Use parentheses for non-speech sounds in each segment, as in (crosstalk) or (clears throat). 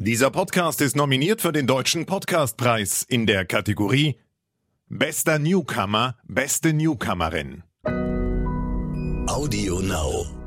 Dieser Podcast ist nominiert für den Deutschen Podcastpreis in der Kategorie Bester Newcomer, beste Newcomerin. Audio Now.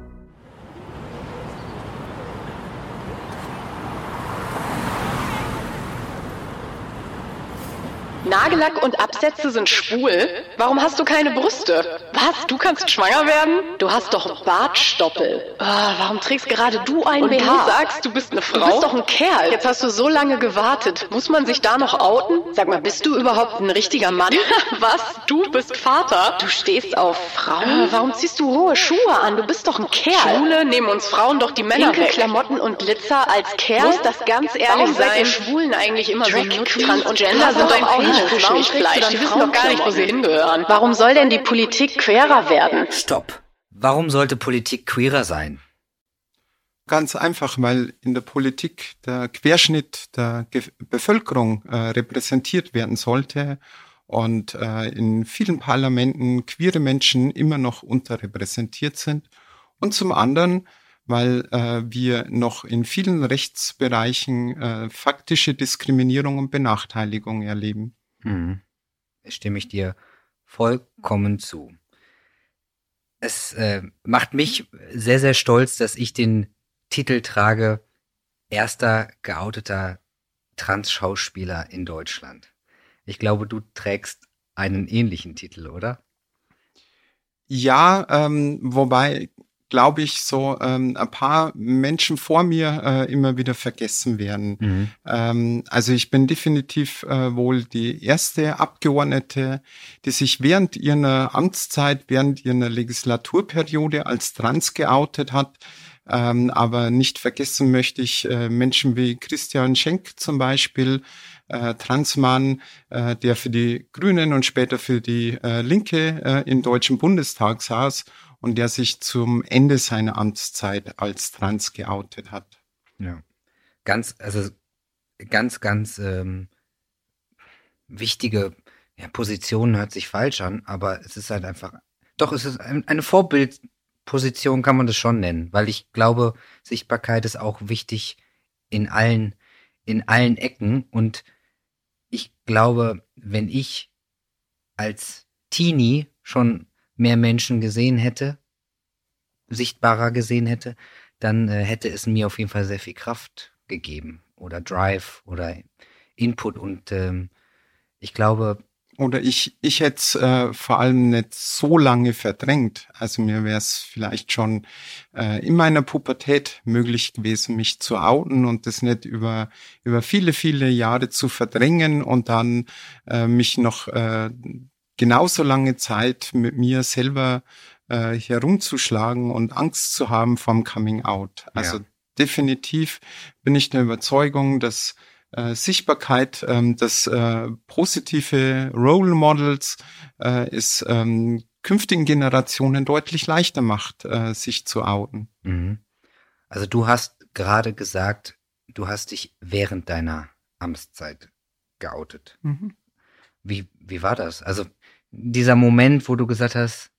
Nagellack und Absätze sind schwul? Warum hast du keine Brüste? Was? Du kannst schwanger werden? Du hast doch Bartstoppel. Ah, warum trägst gerade du ein Und BH? du sagst, du bist eine Frau? Du bist doch ein Kerl. Jetzt hast du so lange gewartet. Muss man sich da noch outen? Sag mal, bist du überhaupt ein richtiger Mann? (laughs) Was? Du bist Vater? Du stehst auf Frauen? Warum ziehst du hohe Schuhe an? Du bist doch ein Kerl. Schwule nehmen uns Frauen doch die Männer Pinke weg. Klamotten und Glitzer als Kerl? Muss das ganz ehrlich Warum seid sein? ihr Schwulen eigentlich immer Drag so und Pass sind doch auch nicht Warum Kuschelfleisch. Die wissen doch gar nicht, wo sie hingehören. Warum soll denn die Politik querer werden? Stopp. Warum sollte Politik queerer sein? Ganz einfach, weil in der Politik der Querschnitt der Ge Bevölkerung äh, repräsentiert werden sollte und äh, in vielen Parlamenten queere Menschen immer noch unterrepräsentiert sind. Und zum anderen, weil äh, wir noch in vielen Rechtsbereichen äh, faktische Diskriminierung und Benachteiligung erleben. Hm. Stimme ich dir vollkommen zu. Es äh, macht mich sehr, sehr stolz, dass ich den Titel trage, erster geouteter Trans-Schauspieler in Deutschland. Ich glaube, du trägst einen ähnlichen Titel, oder? Ja, ähm, wobei, glaube ich, so ähm, ein paar Menschen vor mir äh, immer wieder vergessen werden. Ähm, also ich bin definitiv äh, wohl die erste Abgeordnete, die sich während ihrer Amtszeit, während ihrer Legislaturperiode als trans geoutet hat. Ähm, aber nicht vergessen möchte ich äh, Menschen wie Christian Schenk zum Beispiel, äh, Transmann, äh, der für die Grünen und später für die äh, Linke äh, im Deutschen Bundestag saß und der sich zum Ende seiner Amtszeit als trans geoutet hat. Ja. Ganz, also ganz, ganz ähm, wichtige ja, Position hört sich falsch an, aber es ist halt einfach, doch, es ist ein, eine Vorbildposition, kann man das schon nennen, weil ich glaube, Sichtbarkeit ist auch wichtig in allen, in allen Ecken und ich glaube, wenn ich als Teenie schon mehr Menschen gesehen hätte, sichtbarer gesehen hätte, dann äh, hätte es mir auf jeden Fall sehr viel Kraft gegeben oder Drive oder Input und ähm, ich glaube, Oder ich, ich hätte es äh, vor allem nicht so lange verdrängt. Also mir wäre es vielleicht schon äh, in meiner Pubertät möglich gewesen, mich zu outen und das nicht über, über viele, viele Jahre zu verdrängen und dann äh, mich noch äh, genauso lange Zeit mit mir selber äh, herumzuschlagen und Angst zu haben vom Coming Out. Also Ja. definitiv bin ich der Überzeugung, dass äh, Sichtbarkeit, ähm, dass äh, positive Role Models äh, es ähm, künftigen Generationen deutlich leichter macht, äh, sich zu outen. mhm. also du hast gerade gesagt, du hast dich während deiner Amtszeit geoutet. Wie, wie war das? Also dieser Moment, wo du gesagt hast,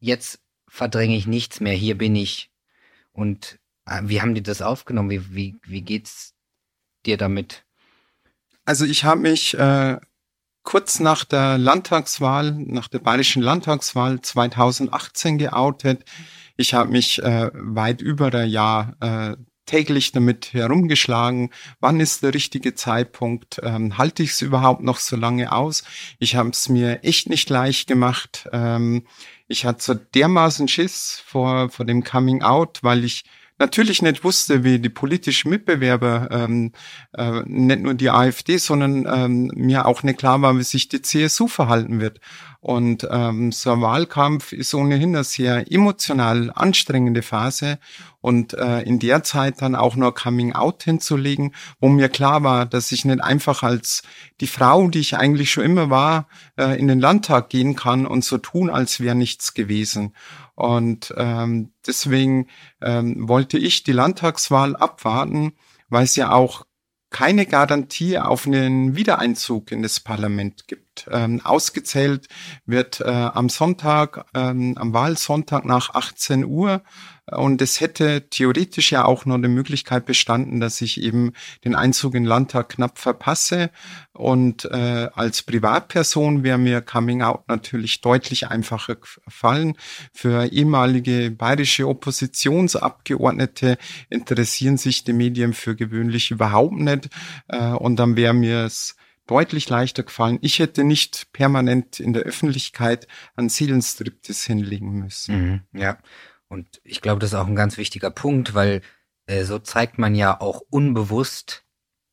jetzt verdränge ich nichts mehr, hier bin ich. Und äh, wie haben die das aufgenommen? Wie, wie, wie geht's dir damit? Also ich habe mich äh, kurz nach der Landtagswahl, nach der bayerischen Landtagswahl 2018 geoutet. Ich habe mich äh, weit über ein Jahr äh, täglich damit herumgeschlagen. Wann ist der richtige Zeitpunkt? Ähm, halte ich es überhaupt noch so lange aus? Ich habe es mir echt nicht leicht gemacht. Ähm, ich hatte so dermaßen Schiss vor, vor dem Coming Out, weil ich natürlich nicht wusste, wie die politischen Mitbewerber, ähm, äh, nicht nur die AfD, sondern ähm, mir auch nicht klar war, wie sich die CSU verhalten wird. Und ähm, so ein Wahlkampf ist ohnehin eine sehr emotional anstrengende Phase. Und äh, in der Zeit dann auch noch Coming Out hinzulegen, wo mir klar war, dass ich nicht einfach als die Frau, die ich eigentlich schon immer war, äh, in den Landtag gehen kann und so tun, als wäre nichts gewesen. Und ähm, deswegen ähm, wollte ich die Landtagswahl abwarten, weil es ja auch keine Garantie auf einen Wiedereinzug in das Parlament gibt. Ähm, ausgezählt wird äh, am Sonntag, ähm, am Wahlsonntag nach 18 Uhr Und es hätte theoretisch ja auch noch eine Möglichkeit bestanden, dass ich eben den Einzug in den Landtag knapp verpasse. Und äh, als Privatperson wäre mir Coming Out natürlich deutlich einfacher gefallen. Für ehemalige bayerische Oppositionsabgeordnete interessieren sich die Medien für gewöhnlich überhaupt nicht. Äh, und dann wäre mir es deutlich leichter gefallen. Ich hätte nicht permanent in der Öffentlichkeit an Seelenstriptease hinlegen müssen. Mhm, ja, und ich glaube, das ist auch ein ganz wichtiger Punkt, weil äh, so zeigt man ja auch unbewusst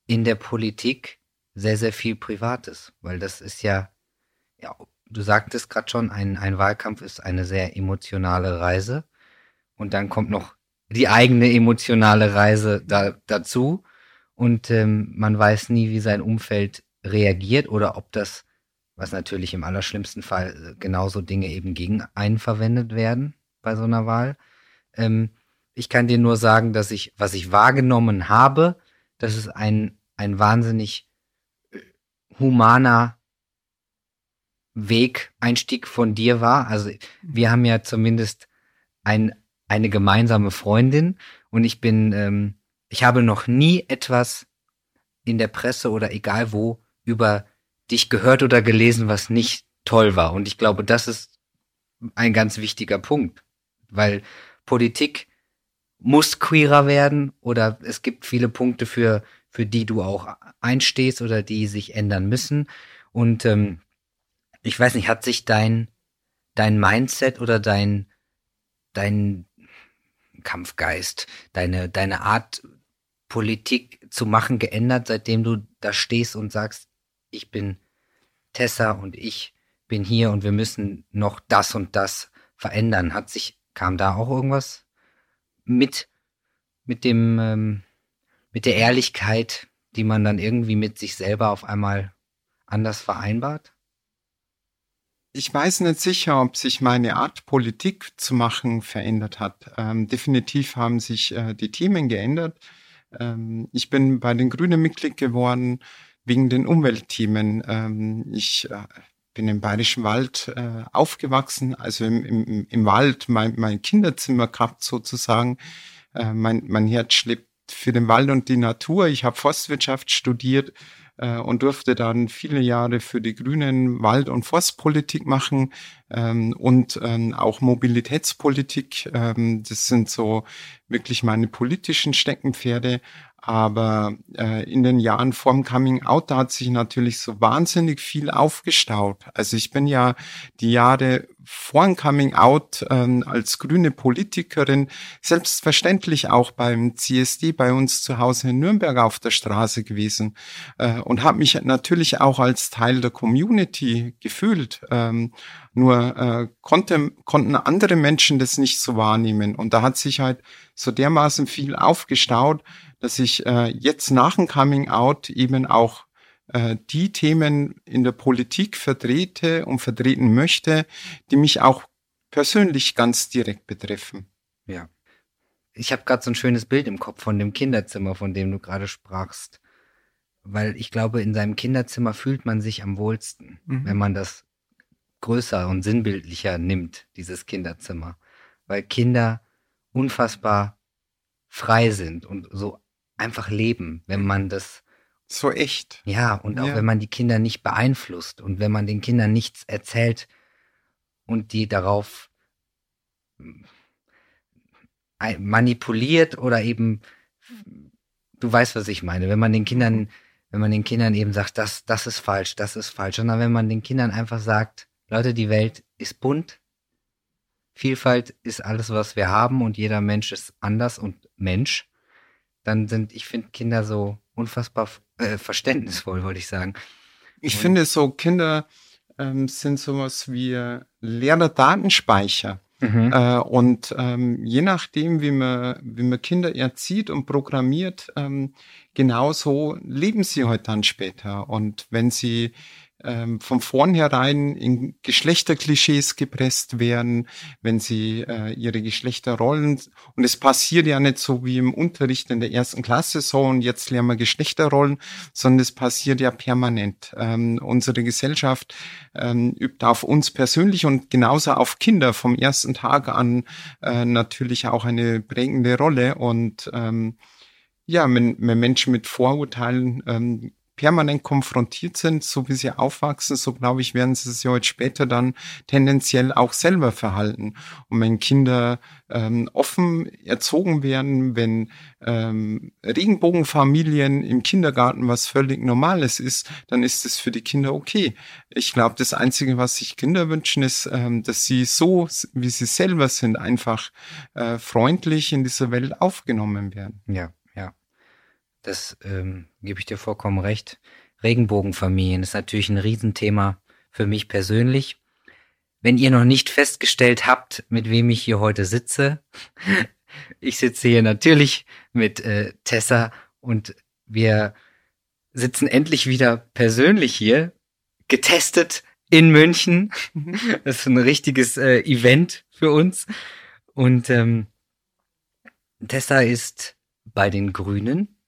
in der Politik sehr, sehr viel Privates, weil das ist ja, ja, du sagtest gerade schon, ein, ein Wahlkampf ist eine sehr emotionale Reise. Und dann kommt noch die eigene emotionale Reise da, dazu. Und ähm, man weiß nie, wie sein Umfeld reagiert oder ob das, was natürlich im allerschlimmsten Fall äh, genauso Dinge eben gegen einen verwendet werden bei so einer Wahl. Ähm, ich kann dir nur sagen, dass ich, was ich wahrgenommen habe, dass es ein, ein wahnsinnig äh, humaner Weg, Einstieg von dir war. Also wir haben ja zumindest ein, eine gemeinsame Freundin und ich bin, ähm, ich habe noch nie etwas in der Presse oder egal wo über dich gehört oder gelesen, was nicht toll war. Und ich glaube, das ist ein ganz wichtiger Punkt, weil Politik muss queerer werden oder es gibt viele Punkte für für die du auch einstehst oder die sich ändern müssen. Und ähm, ich weiß nicht, hat sich dein dein Mindset oder dein dein Kampfgeist, deine deine Art Politik zu machen geändert, seitdem du da stehst und sagst, ich bin Tessa und ich bin hier und wir müssen noch das und das verändern. Hat sich, kam da auch irgendwas mit, mit dem, ähm, mit der Ehrlichkeit, die man dann irgendwie mit sich selber auf einmal anders vereinbart? Ich weiß nicht sicher, ob sich meine Art, Politik zu machen, verändert hat. Ähm, definitiv haben sich äh, die Themen geändert. Ähm, ich bin bei den Grünen Mitglied geworden wegen den Umweltthemen. Ähm, ich äh, bin im Bayerischen Wald äh, aufgewachsen, also im, im, im Wald mein, mein Kinderzimmer gehabt sozusagen. Äh, mein, mein Herz schlägt für den Wald und die Natur. Ich habe Forstwirtschaft studiert äh, und durfte dann viele Jahre für die Grünen Wald- und Forstpolitik machen ähm, und ähm, auch Mobilitätspolitik. Ähm, das sind so wirklich meine politischen Steckenpferde. Aber äh, in den Jahren vorm Coming Out, da hat sich natürlich so wahnsinnig viel aufgestaut. Also ich bin ja die Jahre vor dem Coming Out ähm, als grüne Politikerin selbstverständlich auch beim CSD bei uns zu Hause in Nürnberg auf der Straße gewesen äh, und habe mich natürlich auch als Teil der Community gefühlt. Ähm, nur äh, konnte, konnten andere Menschen das nicht so wahrnehmen. Und da hat sich halt so dermaßen viel aufgestaut, dass ich äh, jetzt nach dem Coming Out eben auch äh, die Themen in der Politik vertrete und vertreten möchte, die mich auch persönlich ganz direkt betreffen. Ja. Ich habe gerade so ein schönes Bild im Kopf von dem Kinderzimmer, von dem du gerade sprachst. Weil ich glaube, in seinem Kinderzimmer fühlt man sich am wohlsten, mhm. wenn man das größer und sinnbildlicher nimmt, dieses Kinderzimmer. Weil Kinder unfassbar frei sind und so einfach leben, wenn man das so echt. Ja, und auch ja. wenn man die Kinder nicht beeinflusst und wenn man den Kindern nichts erzählt und die darauf äh, manipuliert oder eben du weißt, was ich meine, wenn man den Kindern wenn man den Kindern eben sagt, das das ist falsch, das ist falsch, sondern wenn man den Kindern einfach sagt, Leute, die Welt ist bunt. Vielfalt ist alles, was wir haben und jeder Mensch ist anders und Mensch dann sind, ich finde Kinder so unfassbar äh, verständnisvoll, wollte ich sagen. Ich Und finde so, Kinder ähm, sind sowas wie leerer Datenspeicher. Mhm. Äh, und ähm, je nachdem, wie man, wie man Kinder erzieht und programmiert, ähm, genauso leben sie heute dann später. Und wenn sie ähm, von vornherein in Geschlechterklischees gepresst werden, wenn sie äh, ihre Geschlechterrollen und es passiert ja nicht so wie im Unterricht in der ersten Klasse so und jetzt lernen wir Geschlechterrollen, sondern es passiert ja permanent. Ähm, unsere Gesellschaft ähm, übt auf uns persönlich und genauso auf Kinder vom ersten Tag an äh, natürlich auch eine prägende Rolle und ähm, ja, wenn, wenn Menschen mit Vorurteilen ähm, permanent konfrontiert sind, so wie sie aufwachsen, so glaube ich, werden sie sich heute später dann tendenziell auch selber verhalten. Und wenn Kinder ähm, offen erzogen werden, wenn ähm, Regenbogenfamilien im Kindergarten was völlig Normales ist, dann ist es für die Kinder okay. Ich glaube, das Einzige, was sich Kinder wünschen, ist, ähm, dass sie so, wie sie selber sind, einfach äh, freundlich in dieser Welt aufgenommen werden. Ja. Das ähm, gebe ich dir vollkommen recht. Regenbogenfamilien ist natürlich ein Riesenthema für mich persönlich. Wenn ihr noch nicht festgestellt habt, mit wem ich hier heute sitze, (laughs) ich sitze hier natürlich mit äh, Tessa und wir sitzen endlich wieder persönlich hier, getestet in München. (laughs) Das ist ein richtiges äh, Event für uns. Und ähm, Tessa ist bei den Grünen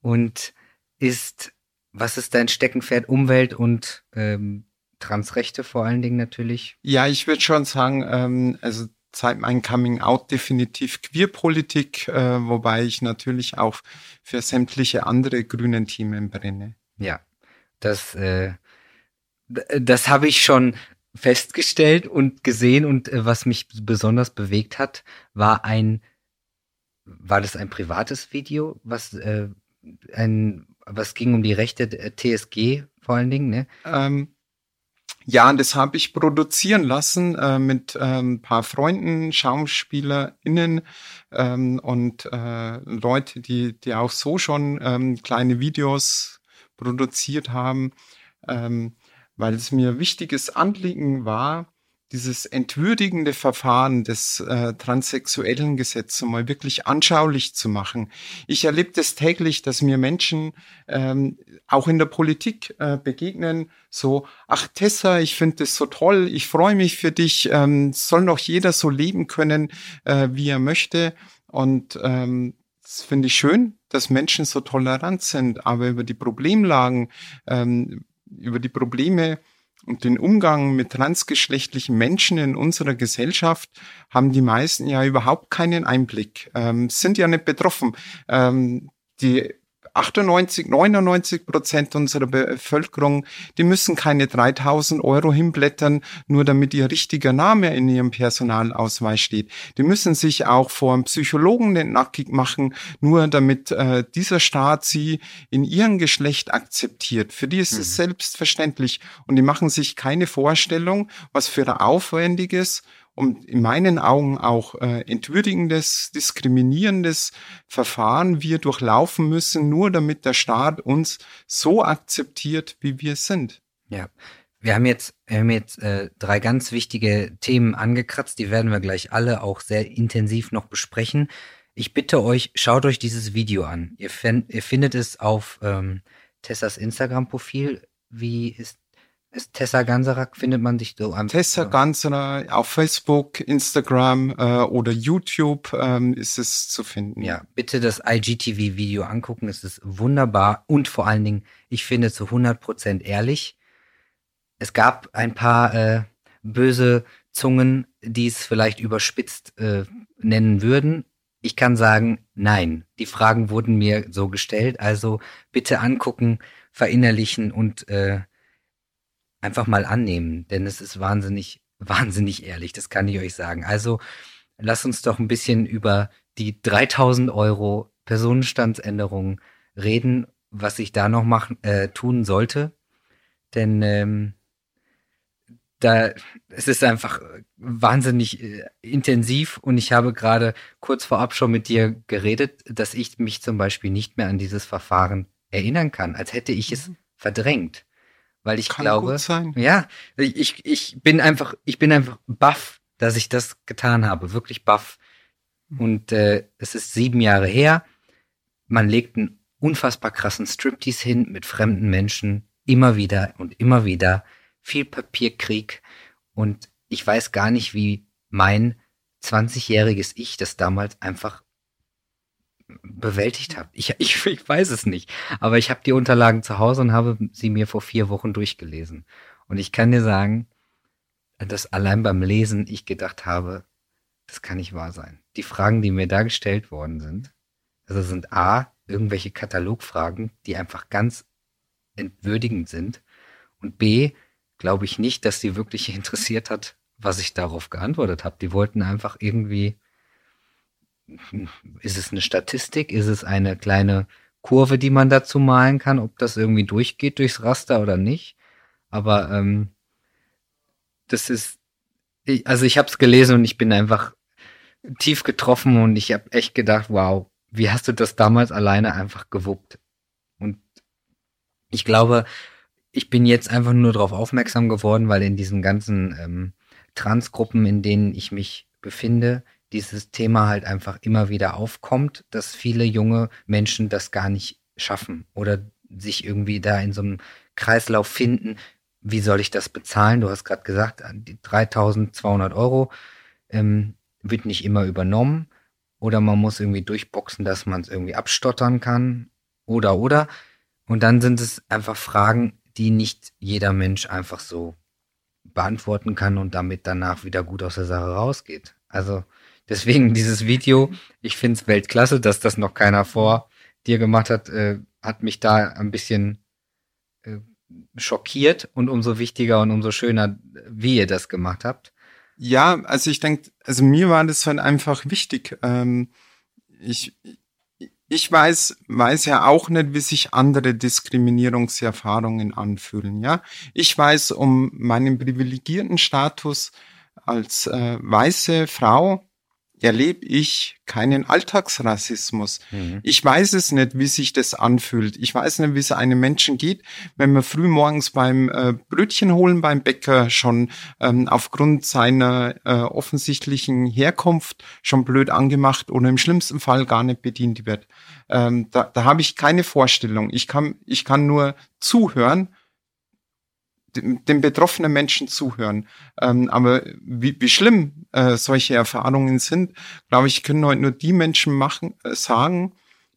und ist, was ist dein Steckenpferd? Umwelt und ähm, Transrechte vor allen Dingen natürlich? Ja, ich würde schon sagen, ähm, also seit meinem Coming Out definitiv Queerpolitik, äh, wobei ich natürlich auch für sämtliche andere grünen Themen brenne. Ja, das, äh, das habe ich schon festgestellt und gesehen und äh, was mich besonders bewegt hat, war ein, war das ein privates Video, was äh, ein, was ging um die Rechte der TSG vor allen Dingen, ne? Ähm, ja, das habe ich produzieren lassen äh, mit äh, ein paar Freunden, SchauspielerInnen ähm, und äh, Leute, die, die auch so schon ähm, kleine Videos produziert haben, ähm, weil es mir wichtiges Anliegen war, dieses entwürdigende Verfahren des äh, transsexuellen Gesetzes mal wirklich anschaulich zu machen. Ich erlebe das täglich, dass mir Menschen ähm, auch in der Politik äh, begegnen, so, ach Tessa, ich finde das so toll, ich freue mich für dich, ähm, soll doch jeder so leben können, äh, wie er möchte. Und ähm, das finde ich schön, dass Menschen so tolerant sind, aber über die Problemlagen, ähm, über die Probleme, und den Umgang mit transgeschlechtlichen Menschen in unserer Gesellschaft haben die meisten ja überhaupt keinen Einblick, ähm, sind ja nicht betroffen. Ähm, die 98, 99 Prozent unserer Bevölkerung, die müssen keine 3000 Euro hinblättern, nur damit ihr richtiger Name in ihrem Personalausweis steht. Die müssen sich auch vor einem Psychologen nicht nackig machen, nur damit äh, dieser Staat sie in ihrem Geschlecht akzeptiert. Für die ist mhm. es selbstverständlich und die machen sich keine Vorstellung, was für ein aufwendiges und in meinen Augen auch äh, entwürdigendes, diskriminierendes Verfahren wir durchlaufen müssen, nur damit der Staat uns so akzeptiert, wie wir sind. Ja. Wir haben jetzt, wir haben jetzt äh, drei ganz wichtige Themen angekratzt, die werden wir gleich alle auch sehr intensiv noch besprechen. Ich bitte euch, schaut euch dieses Video an. Ihr, ihr findet es auf ähm, Tessas Instagram-Profil. Wie ist Tessa Ganserak findet man sich so am Tessa Ganserak auf Facebook, Instagram äh, oder YouTube ähm, ist es zu finden. Ja, bitte das IGTV-Video angucken. Es ist wunderbar und vor allen Dingen, ich finde zu 100% ehrlich. Es gab ein paar äh, böse Zungen, die es vielleicht überspitzt äh, nennen würden. Ich kann sagen, nein. Die Fragen wurden mir so gestellt. Also bitte angucken, verinnerlichen und äh, einfach mal annehmen, denn es ist wahnsinnig, (laughs) wahnsinnig ehrlich, das kann ich euch sagen. Also lasst uns doch ein bisschen über die 3000 Euro Personenstandsänderung reden, was ich da noch machen, äh, tun sollte. Denn ähm, da es ist einfach wahnsinnig äh, intensiv und ich habe gerade kurz vorab schon mit dir geredet, dass ich mich zum Beispiel nicht mehr an dieses Verfahren erinnern kann, als hätte ich es mhm. verdrängt weil ich Kann glaube, gut sein. ja, ich, ich bin einfach, ich bin einfach baff, dass ich das getan habe, wirklich baff. Mhm. Und äh, es ist sieben Jahre her. Man legt einen unfassbar krassen Striptease hin mit fremden Menschen immer wieder und immer wieder viel Papierkrieg und ich weiß gar nicht, wie mein 20-jähriges Ich das damals einfach bewältigt hat. Ich, (laughs) ich, ich weiß es nicht, aber ich habe die Unterlagen zu Hause und habe sie mir vor vier Wochen durchgelesen. Und ich kann dir sagen, dass allein beim Lesen ich gedacht habe, das kann nicht wahr sein. Die Fragen, die mir da gestellt worden sind, also sind A, irgendwelche Katalogfragen, die einfach ganz entwürdigend sind. Und B, glaube ich nicht, dass die wirklich (laughs) interessiert hat, was ich darauf geantwortet habe. Die wollten einfach irgendwie, ist es eine Statistik, ist es eine kleine Kurve, die man dazu malen kann, ob das irgendwie durchgeht durchs Raster oder nicht. Aber ähm, das ist, ich, also ich habe es gelesen und ich bin einfach tief getroffen und ich habe echt gedacht, wow, wie hast du das damals alleine einfach gewuppt? Und ich glaube, ich bin jetzt einfach nur darauf aufmerksam geworden, weil in diesen ganzen ähm, Transgruppen, in denen ich mich befinde, dieses Thema halt einfach immer wieder aufkommt, dass viele junge Menschen das gar nicht schaffen oder sich irgendwie da in so einem Kreislauf finden. Wie soll ich das bezahlen? Du hast gerade gesagt, die 3200 Euro ähm, wird nicht immer übernommen oder man muss irgendwie durchboxen, dass man es irgendwie abstottern kann oder oder. Und dann sind es einfach Fragen, die nicht jeder Mensch einfach so beantworten kann und damit danach wieder gut aus der Sache rausgeht. Also deswegen dieses Video, ich finde es Weltklasse, dass das noch keiner vor dir gemacht hat, äh, hat mich da ein bisschen äh, schockiert und umso wichtiger und umso schöner, wie ihr das gemacht habt. Ja, also ich denke, also mir war das halt einfach wichtig. Ähm, ich, ich weiß, weiß ja auch nicht, wie sich andere Diskriminierungserfahrungen anfühlen, ja. Ich weiß um meinen privilegierten Status als äh, weiße Frau, erlebe ich keinen Alltagsrassismus. Mhm. Ich weiß es nicht, wie sich das anfühlt. Ich weiß nicht, wie es einem Menschen geht, wenn man früh morgens beim äh, Brötchen holen beim Bäcker schon ähm, aufgrund seiner äh, offensichtlichen Herkunft schon blöd angemacht oder im schlimmsten Fall gar nicht bedient wird. Ähm, da da habe ich keine Vorstellung. Ich kann, ich kann nur zuhören den betroffenen Menschen zuhören. Ähm, aber wie, wie schlimm äh, solche Erfahrungen sind, glaube ich, können heute nur die Menschen machen, äh, sagen,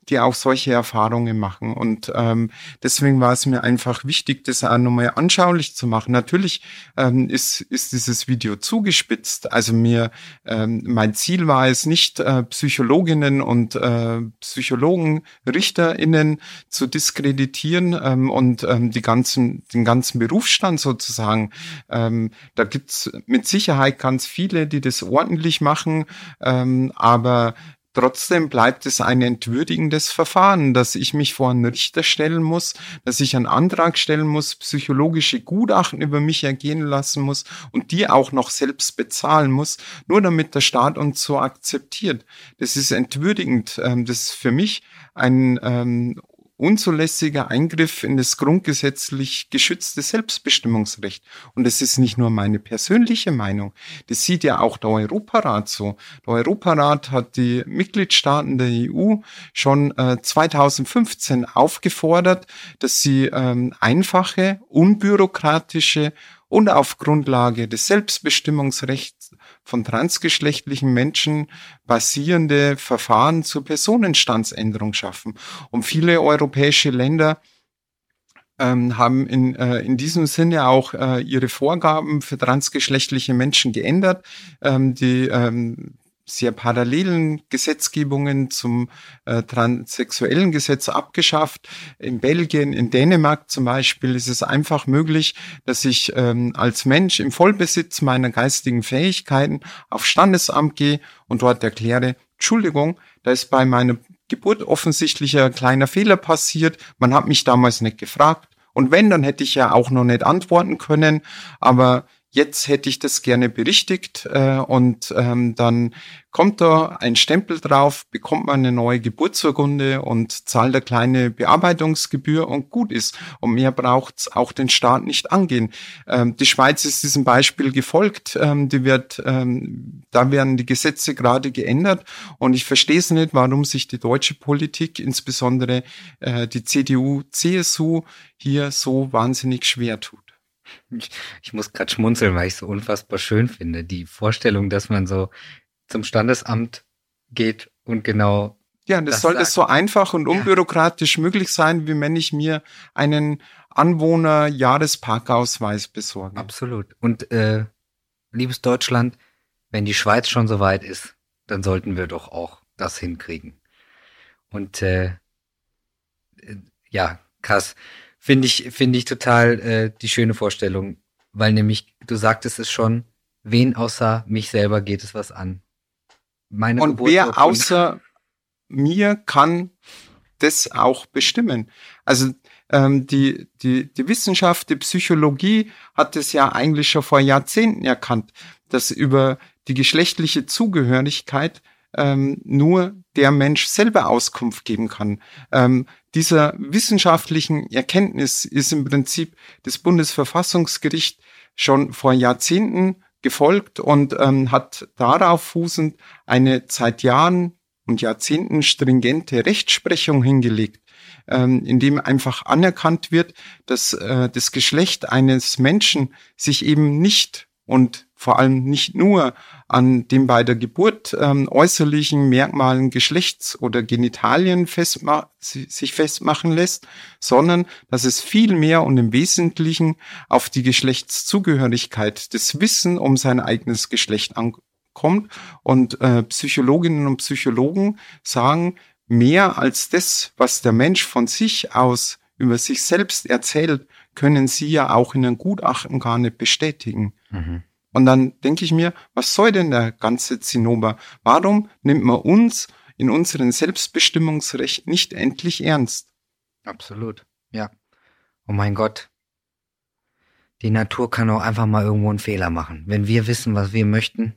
die auch solche Erfahrungen machen. Und ähm, deswegen war es mir einfach wichtig, das auch nochmal anschaulich zu machen. Natürlich ähm, ist, ist dieses Video zugespitzt. Also mir, ähm, mein Ziel war es nicht, äh, Psychologinnen und äh, Psychologen, RichterInnen zu diskreditieren ähm, und ähm, die ganzen, den ganzen Berufsstand sozusagen. Ähm, da gibt's mit Sicherheit ganz viele, die das ordentlich machen, ähm, aber Trotzdem bleibt es ein entwürdigendes Verfahren, dass ich mich vor einen Richter stellen muss, dass ich einen Antrag stellen muss, psychologische Gutachten über mich ergehen lassen muss und die auch noch selbst bezahlen muss, nur damit der Staat uns so akzeptiert. Das ist entwürdigend. Ähm, das ist für mich ein ähm, unzulässiger Eingriff in das grundgesetzlich geschützte Selbstbestimmungsrecht. Und das ist nicht nur meine persönliche Meinung. Das sieht ja auch der Europarat so. Der Europarat hat die Mitgliedstaaten der EU schon äh, 2015 aufgefordert, dass sie ähm, einfache, unbürokratische und auf Grundlage des Selbstbestimmungsrechts von transgeschlechtlichen Menschen basierende Verfahren zur Personenstandsänderung schaffen. Und viele europäische Länder ähm, haben in, äh, in diesem Sinne auch äh, ihre Vorgaben für transgeschlechtliche Menschen geändert. Ähm, die ähm, sehr parallelen Gesetzgebungen zum äh, transsexuellen Gesetz abgeschafft. In Belgien, in Dänemark zum Beispiel ist es einfach möglich, dass ich ähm, als Mensch im Vollbesitz meiner geistigen Fähigkeiten auf Standesamt gehe und dort erkläre, Entschuldigung, da ist bei meiner Geburt offensichtlich ein kleiner Fehler passiert. Man hat mich damals nicht gefragt. Und wenn, dann hätte ich ja auch noch nicht antworten können. Aber jetzt hätte ich das gerne berichtigt äh, und ähm, dann kommt da ein Stempel drauf, bekommt man eine neue Geburtsurkunde und zahlt eine kleine Bearbeitungsgebühr und gut ist. Und mehr braucht's auch den Staat nicht angehen. Ähm, die Schweiz ist diesem Beispiel gefolgt. Ähm, die wird, ähm, da werden die Gesetze gerade geändert und ich verstehe es nicht, warum sich die deutsche Politik, insbesondere äh, die CDU, CSU, hier so wahnsinnig schwer tut. Ich, ich muss gerade schmunzeln, weil ich so unfassbar schön finde. Die Vorstellung, dass man so zum Standesamt geht und genau. Ja, das, das sollte so einfach und unbürokratisch ja. möglich sein, wie wenn ich mir einen Anwohner-Jahresparkausweis besorge. Absolut. Und äh, liebes Deutschland, wenn die Schweiz schon so weit ist, dann sollten wir doch auch das hinkriegen. Und äh, äh ja, krass. Finde ich, finde ich total äh, die schöne Vorstellung, weil nämlich, du sagtest es schon, wen außer mich selber geht es was an? Meine Und wer außer mir kann das auch bestimmen? Also ähm, die, die, die Wissenschaft, die Psychologie hat es ja eigentlich schon vor Jahrzehnten erkannt, dass über die geschlechtliche Zugehörigkeit ähm, nur der Mensch selber Auskunft geben kann. Ähm, dieser wissenschaftlichen Erkenntnis ist im Prinzip das Bundesverfassungsgericht schon vor Jahrzehnten gefolgt und ähm, hat darauf fußend eine seit Jahren und Jahrzehnten stringente Rechtsprechung hingelegt, ähm, in dem einfach anerkannt wird, dass äh, das Geschlecht eines Menschen sich eben nicht und vor allem nicht nur an dem bei der Geburt ähm, äußerlichen Merkmalen Geschlechts- oder Genitalien festma sich festmachen lässt, sondern dass es viel mehr und im Wesentlichen auf die Geschlechtszugehörigkeit, das Wissen um sein eigenes Geschlecht ankommt. Und äh, Psychologinnen und Psychologen sagen, mehr als das, was der Mensch von sich aus über sich selbst erzählt, können sie ja auch in einem Gutachten gar nicht bestätigen. Mhm. Und dann denke ich mir, was soll denn der ganze Zinnober? Warum nimmt man uns in unserem Selbstbestimmungsrecht nicht endlich ernst? Absolut, ja. Oh mein Gott. Die Natur kann auch einfach mal irgendwo einen Fehler machen. Wenn wir wissen, was wir möchten.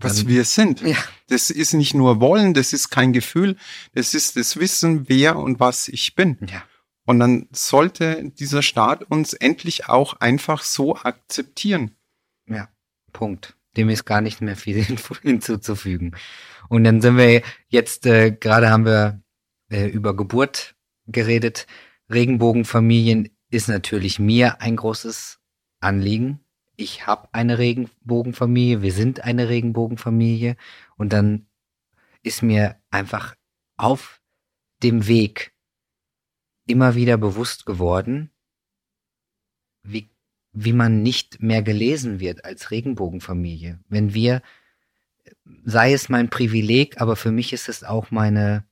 Was wir sind. Ja. Das ist nicht nur Wollen, das ist kein Gefühl, das ist das Wissen, wer und was ich bin. Ja. Und dann sollte dieser Staat uns endlich auch einfach so akzeptieren. Ja. Punkt. Dem ist gar nicht mehr viel (laughs) hinzuzufügen. Und dann sind wir jetzt, äh, gerade haben wir äh, über Geburt geredet. Regenbogenfamilien ist natürlich mir ein großes Anliegen. Ich habe eine Regenbogenfamilie, wir sind eine Regenbogenfamilie und dann ist mir einfach auf dem Weg immer wieder bewusst geworden, wie wie man nicht mehr gelesen wird als Regenbogenfamilie. Wenn wir, sei es mein Privileg, aber für mich ist es auch meine,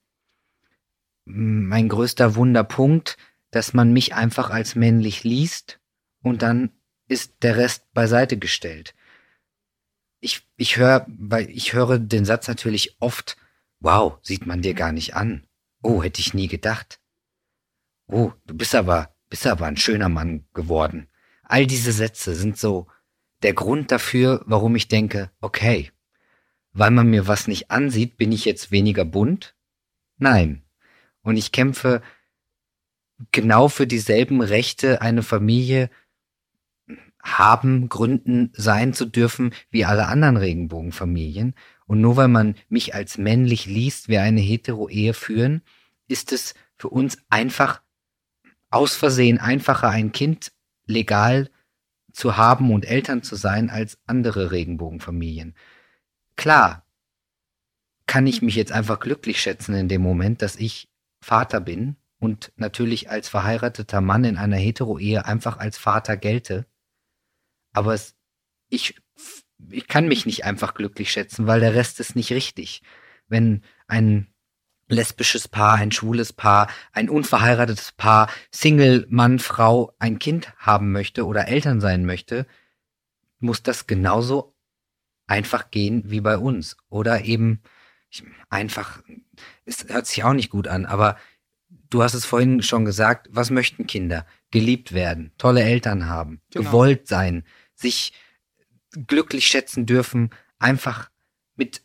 mein größter Wunderpunkt, dass man mich einfach als männlich liest und dann ist der Rest beiseite gestellt. Ich, ich höre, weil ich höre den Satz natürlich oft, wow, sieht man dir gar nicht an. Oh, hätte ich nie gedacht. Oh, du bist aber, bist aber ein schöner Mann geworden. All diese Sätze sind so der Grund dafür, warum ich denke, okay, weil man mir was nicht ansieht, bin ich jetzt weniger bunt? Nein. Und ich kämpfe genau für dieselben Rechte, eine Familie haben, gründen, sein zu dürfen, wie alle anderen Regenbogenfamilien. Und nur weil man mich als männlich liest, wir eine Hetero-Ehe führen, ist es für uns einfach aus Versehen einfacher, ein Kind legal zu haben und Eltern zu sein als andere Regenbogenfamilien. Klar, kann ich mich jetzt einfach glücklich schätzen in dem Moment, dass ich Vater bin und natürlich als verheirateter Mann in einer Hetero-Ehe einfach als Vater gelte. Aber es, ich, ich kann mich nicht einfach glücklich schätzen, weil der Rest ist nicht richtig. Wenn ein lesbisches Paar, ein schwules Paar, ein unverheiratetes Paar, Single, Mann, Frau, ein Kind haben möchte oder Eltern sein möchte, muss das genauso einfach gehen wie bei uns. Oder eben einfach, es hört sich auch nicht gut an, aber du hast es vorhin schon gesagt, was möchten Kinder? Geliebt werden, tolle Eltern haben, genau. gewollt sein, sich glücklich schätzen dürfen, einfach mit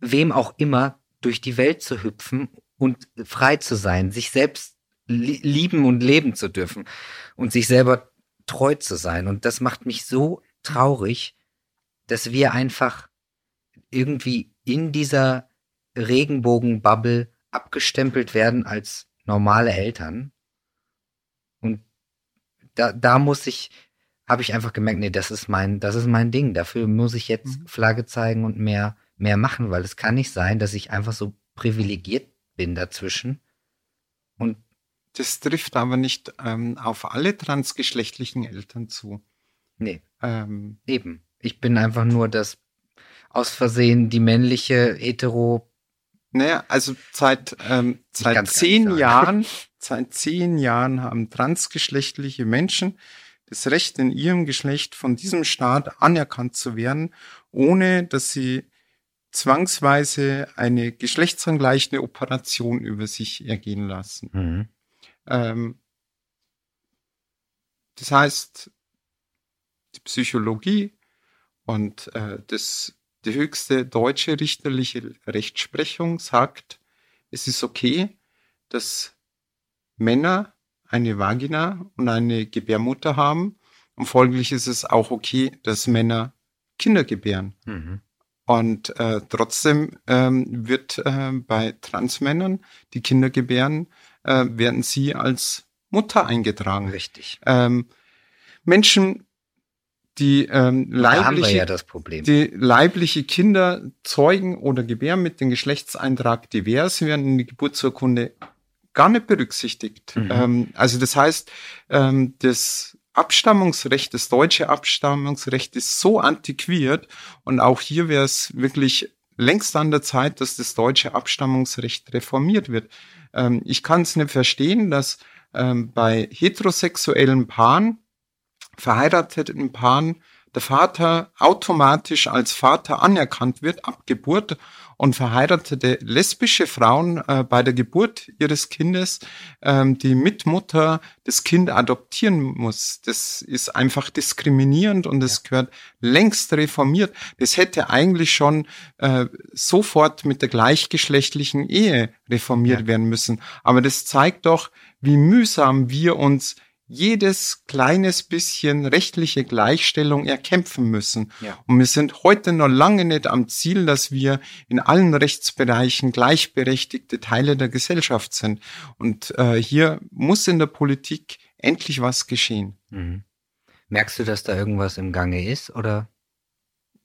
wem auch immer durch die Welt zu hüpfen und frei zu sein, sich selbst lieben und leben zu dürfen und sich selber treu zu sein. Und das macht mich so traurig, dass wir einfach irgendwie in dieser Regenbogenbubble abgestempelt werden als normale Eltern. Und da, da muss ich, habe ich einfach gemerkt, nee, das ist mein, das ist mein Ding. Dafür muss ich jetzt mhm. Flagge zeigen und mehr, mehr machen, weil es kann nicht sein, dass ich einfach so privilegiert bin dazwischen. Und das trifft aber nicht ähm, auf alle transgeschlechtlichen Eltern zu. Nee. Ähm, Eben. Ich bin einfach nur das aus Versehen die männliche hetero. Naja, also seit, ähm, seit zehn Jahren, (laughs) seit zehn Jahren haben transgeschlechtliche Menschen das Recht in ihrem Geschlecht von diesem Staat anerkannt zu werden, ohne dass sie zwangsweise eine geschlechtsangleichende Operation über sich ergehen lassen. Mhm. Ähm, das heißt, die Psychologie und äh, das, die höchste deutsche richterliche Rechtsprechung sagt, es ist okay, dass Männer eine Vagina und eine Gebärmutter haben und folglich ist es auch okay, dass Männer Kinder gebären. Mhm. Und äh, trotzdem ähm, wird äh, bei Transmännern, die Kinder gebären, äh, werden sie als Mutter eingetragen. Richtig. Ähm, Menschen, die ähm, leibliche, ja die leibliche Kinder zeugen oder gebären mit dem Geschlechtseintrag divers, werden in die Geburtsurkunde gar nicht berücksichtigt. Mhm. Ähm, also das heißt, ähm, das Abstammungsrecht, das deutsche Abstammungsrecht ist so antiquiert und auch hier wäre es wirklich längst an der Zeit, dass das deutsche Abstammungsrecht reformiert wird. Ähm, ich kann es nicht verstehen, dass ähm, bei heterosexuellen Paaren, verheirateten Paaren, der Vater automatisch als Vater anerkannt wird ab Geburt und verheiratete lesbische Frauen äh, bei der Geburt ihres Kindes ähm, die Mitmutter das Kind adoptieren muss. Das ist einfach diskriminierend und es ja. gehört längst reformiert. Das hätte eigentlich schon äh, sofort mit der gleichgeschlechtlichen Ehe reformiert ja. werden müssen. Aber das zeigt doch, wie mühsam wir uns jedes kleines bisschen rechtliche Gleichstellung erkämpfen müssen. Ja. Und wir sind heute noch lange nicht am Ziel, dass wir in allen Rechtsbereichen gleichberechtigte Teile der Gesellschaft sind. Und äh, hier muss in der Politik endlich was geschehen. Mhm. Merkst du, dass da irgendwas im Gange ist, oder?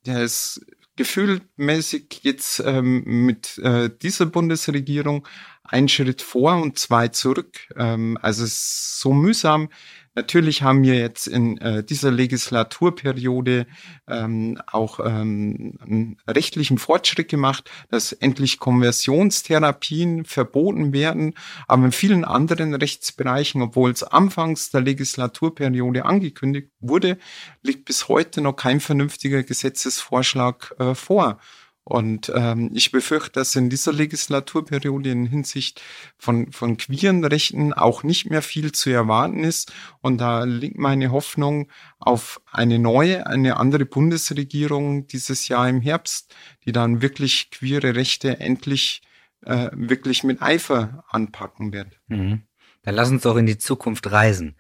Ja, es gefühlmäßig jetzt ähm, mit äh, dieser Bundesregierung ein Schritt vor und zwei zurück. Ähm, also es ist so mühsam. Natürlich haben wir jetzt in äh, dieser Legislaturperiode ähm, auch ähm, einen rechtlichen Fortschritt gemacht, dass endlich Konversionstherapien verboten werden. Aber in vielen anderen Rechtsbereichen, obwohl es anfangs der Legislaturperiode angekündigt wurde, liegt bis heute noch kein vernünftiger Gesetzesvorschlag äh, vor. Und ähm, ich befürchte, dass in dieser Legislaturperiode in Hinsicht von, von queeren Rechten auch nicht mehr viel zu erwarten ist. Und da liegt meine Hoffnung auf eine neue, eine andere Bundesregierung dieses Jahr im Herbst, die dann wirklich queere Rechte endlich äh, wirklich mit Eifer anpacken wird. Mhm. Dann lass uns doch in die Zukunft reisen.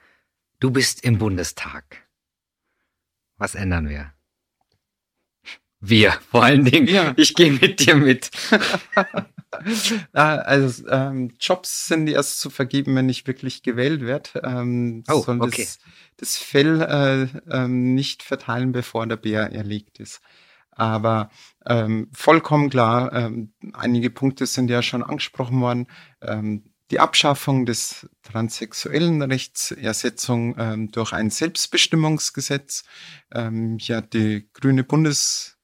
Du bist im Bundestag. Was ändern wir? Wir, vor allen Dingen. Ja. Ich gehe mit dir mit. (laughs) also ähm, Jobs sind erst zu vergeben, wenn ich wirklich gewählt werde. Ähm, oh, soll okay. das, das Fell äh, ähm, nicht verteilen, bevor der Bär erlegt ist. Aber ähm, vollkommen klar, ähm, einige Punkte sind ja schon angesprochen worden. Ähm, die Abschaffung des transsexuellen Rechts, Ersetzung ähm, durch ein Selbstbestimmungsgesetz. Ähm, hier hat die Grüne Bundes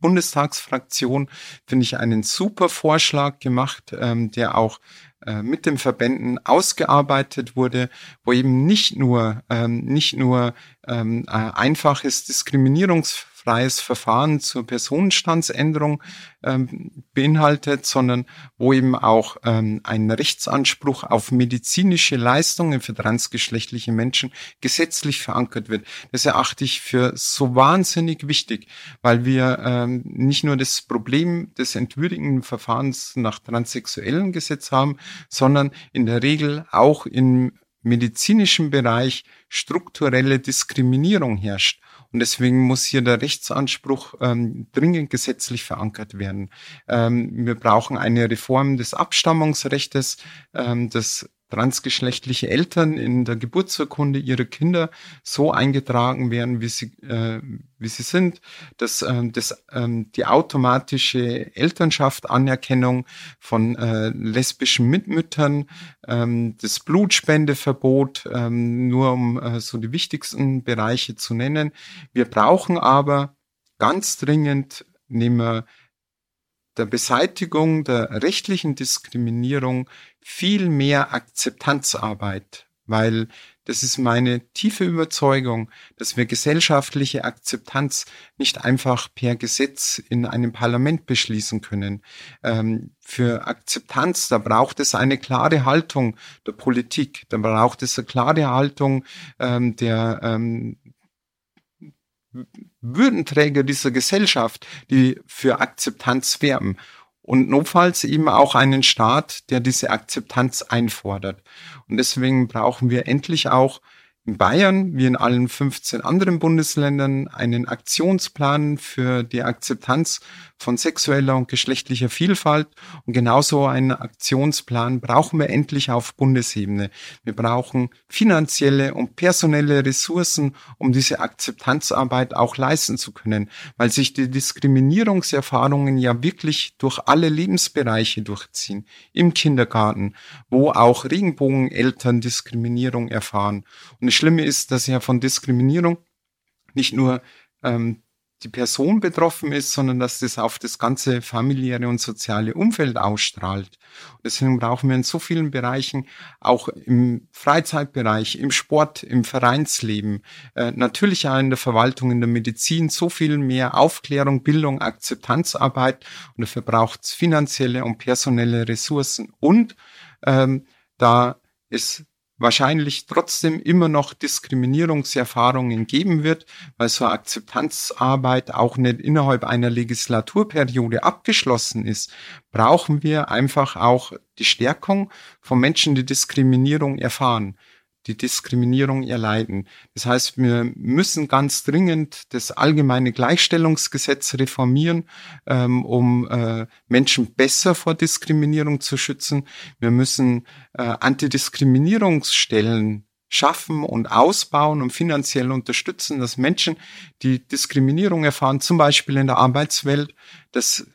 Bundestagsfraktion, finde ich, einen super Vorschlag gemacht, ähm, der auch äh, mit den Verbänden ausgearbeitet wurde, wo eben nicht nur ähm, nicht nur ähm, einfaches Diskriminierungs freies Verfahren zur Personenstandsänderung ähm, beinhaltet, sondern wo eben auch ähm, ein Rechtsanspruch auf medizinische Leistungen für transgeschlechtliche Menschen gesetzlich verankert wird. Das erachte ich für so wahnsinnig wichtig, weil wir ähm, nicht nur das Problem des entwürdigenden Verfahrens nach transsexuellen Gesetz haben, sondern in der Regel auch im medizinischen Bereich strukturelle Diskriminierung herrscht. Und deswegen muss hier der Rechtsanspruch ähm, dringend gesetzlich verankert werden. Ähm, wir brauchen eine Reform des Abstammungsrechts, ähm, des transgeschlechtliche Eltern in der Geburtsurkunde ihrer Kinder so eingetragen werden, wie sie, äh, wie sie sind, dass ähm, das, ähm, die automatische Elternschaft, Anerkennung von äh, lesbischen Mitmüttern, ähm, das Blutspendeverbot, ähm, nur um äh, so die wichtigsten Bereiche zu nennen. Wir brauchen aber ganz dringend, nehmen wir der Beseitigung der rechtlichen Diskriminierung viel mehr Akzeptanzarbeit, weil das ist meine tiefe Überzeugung, dass wir gesellschaftliche Akzeptanz nicht einfach per Gesetz in einem Parlament beschließen können. Ähm, für Akzeptanz, da braucht es eine klare Haltung der Politik, da braucht es eine klare Haltung ähm, der ähm, Würdenträger dieser Gesellschaft, die für Akzeptanz werben. Und notfalls eben auch einen Staat, der diese Akzeptanz einfordert. Und deswegen brauchen wir endlich auch Bayern, wie in allen 15 anderen Bundesländern, einen Aktionsplan für die Akzeptanz von sexueller und geschlechtlicher Vielfalt. Und genauso einen Aktionsplan brauchen wir endlich auf Bundesebene. Wir brauchen finanzielle und personelle Ressourcen, um diese Akzeptanzarbeit auch leisten zu können, weil sich die Diskriminierungserfahrungen ja wirklich durch alle Lebensbereiche durchziehen. Im Kindergarten, wo auch Regenbogeneltern Diskriminierung erfahren. Und das Schlimme ist, dass ja von Diskriminierung nicht nur ähm, die Person betroffen ist, sondern dass das auf das ganze familiäre und soziale Umfeld ausstrahlt. Und deswegen brauchen wir in so vielen Bereichen, auch im Freizeitbereich, im Sport, im Vereinsleben, äh, natürlich auch in der Verwaltung, in der Medizin, so viel mehr Aufklärung, Bildung, Akzeptanzarbeit. Und dafür braucht es finanzielle und personelle Ressourcen. Und ähm, da ist wahrscheinlich trotzdem immer noch Diskriminierungserfahrungen geben wird, weil so Akzeptanzarbeit auch nicht innerhalb einer Legislaturperiode abgeschlossen ist, brauchen wir einfach auch die Stärkung von Menschen, die Diskriminierung erfahren die Diskriminierung erleiden. Das heißt, wir müssen ganz dringend das allgemeine Gleichstellungsgesetz reformieren, ähm, um äh, Menschen besser vor Diskriminierung zu schützen. Wir müssen äh, Antidiskriminierungsstellen schaffen und ausbauen und finanziell unterstützen, dass Menschen, die Diskriminierung erfahren, zum Beispiel in der Arbeitswelt, dass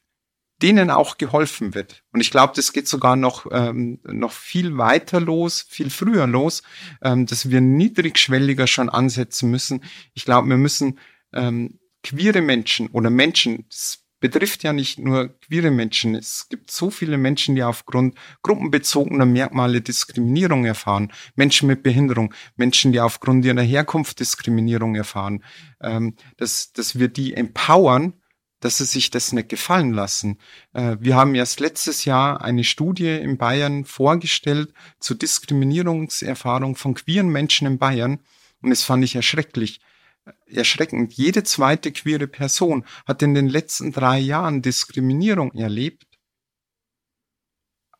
denen auch geholfen wird. Und ich glaube, das geht sogar noch, ähm, noch viel weiter los, viel früher los, ähm, dass wir niedrigschwelliger schon ansetzen müssen. Ich glaube, wir müssen ähm, queere Menschen oder Menschen, das betrifft ja nicht nur queere Menschen, es gibt so viele Menschen, die aufgrund gruppenbezogener Merkmale Diskriminierung erfahren, Menschen mit Behinderung, Menschen, die aufgrund ihrer Herkunft Diskriminierung erfahren, ähm, dass, dass wir die empowern, dass sie sich das nicht gefallen lassen. Äh, wir haben erst letztes Jahr eine Studie in Bayern vorgestellt zur Diskriminierungserfahrung von queeren Menschen in Bayern und das fand ich erschrecklich. Erschreckend. Jede zweite queere Person hat in den letzten drei Jahren Diskriminierung erlebt,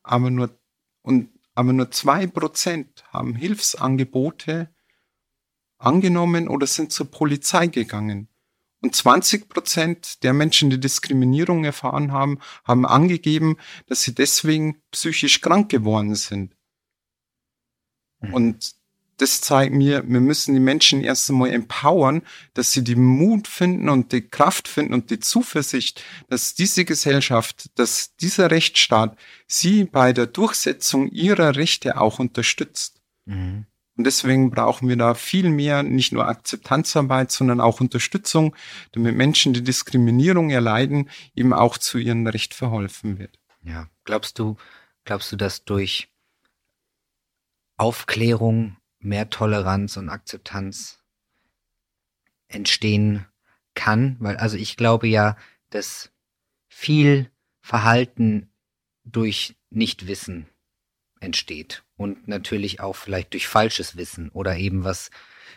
aber nur, und, aber nur zwei Prozent haben Hilfsangebote angenommen oder sind zur Polizei gegangen. Und 20 Prozent der Menschen, die Diskriminierung erfahren haben, haben angegeben, dass sie deswegen psychisch krank geworden sind. Mhm. Und das zeigt mir, wir müssen die Menschen erst einmal empowern, dass sie die Mut finden und die Kraft finden und die Zuversicht, dass diese Gesellschaft, dass dieser Rechtsstaat sie bei der Durchsetzung ihrer Rechte auch unterstützt. Mhm. Und deswegen brauchen wir da viel mehr, nicht nur Akzeptanzarbeit, sondern auch Unterstützung, damit Menschen, die Diskriminierung erleiden, eben auch zu ihrem Recht verholfen wird. Ja, glaubst du, glaubst du, dass durch Aufklärung, mehr Toleranz und Akzeptanz entstehen kann, weil also ich glaube ja, dass viel Verhalten durch Nichtwissen entsteht und natürlich auch vielleicht durch falsches Wissen oder eben was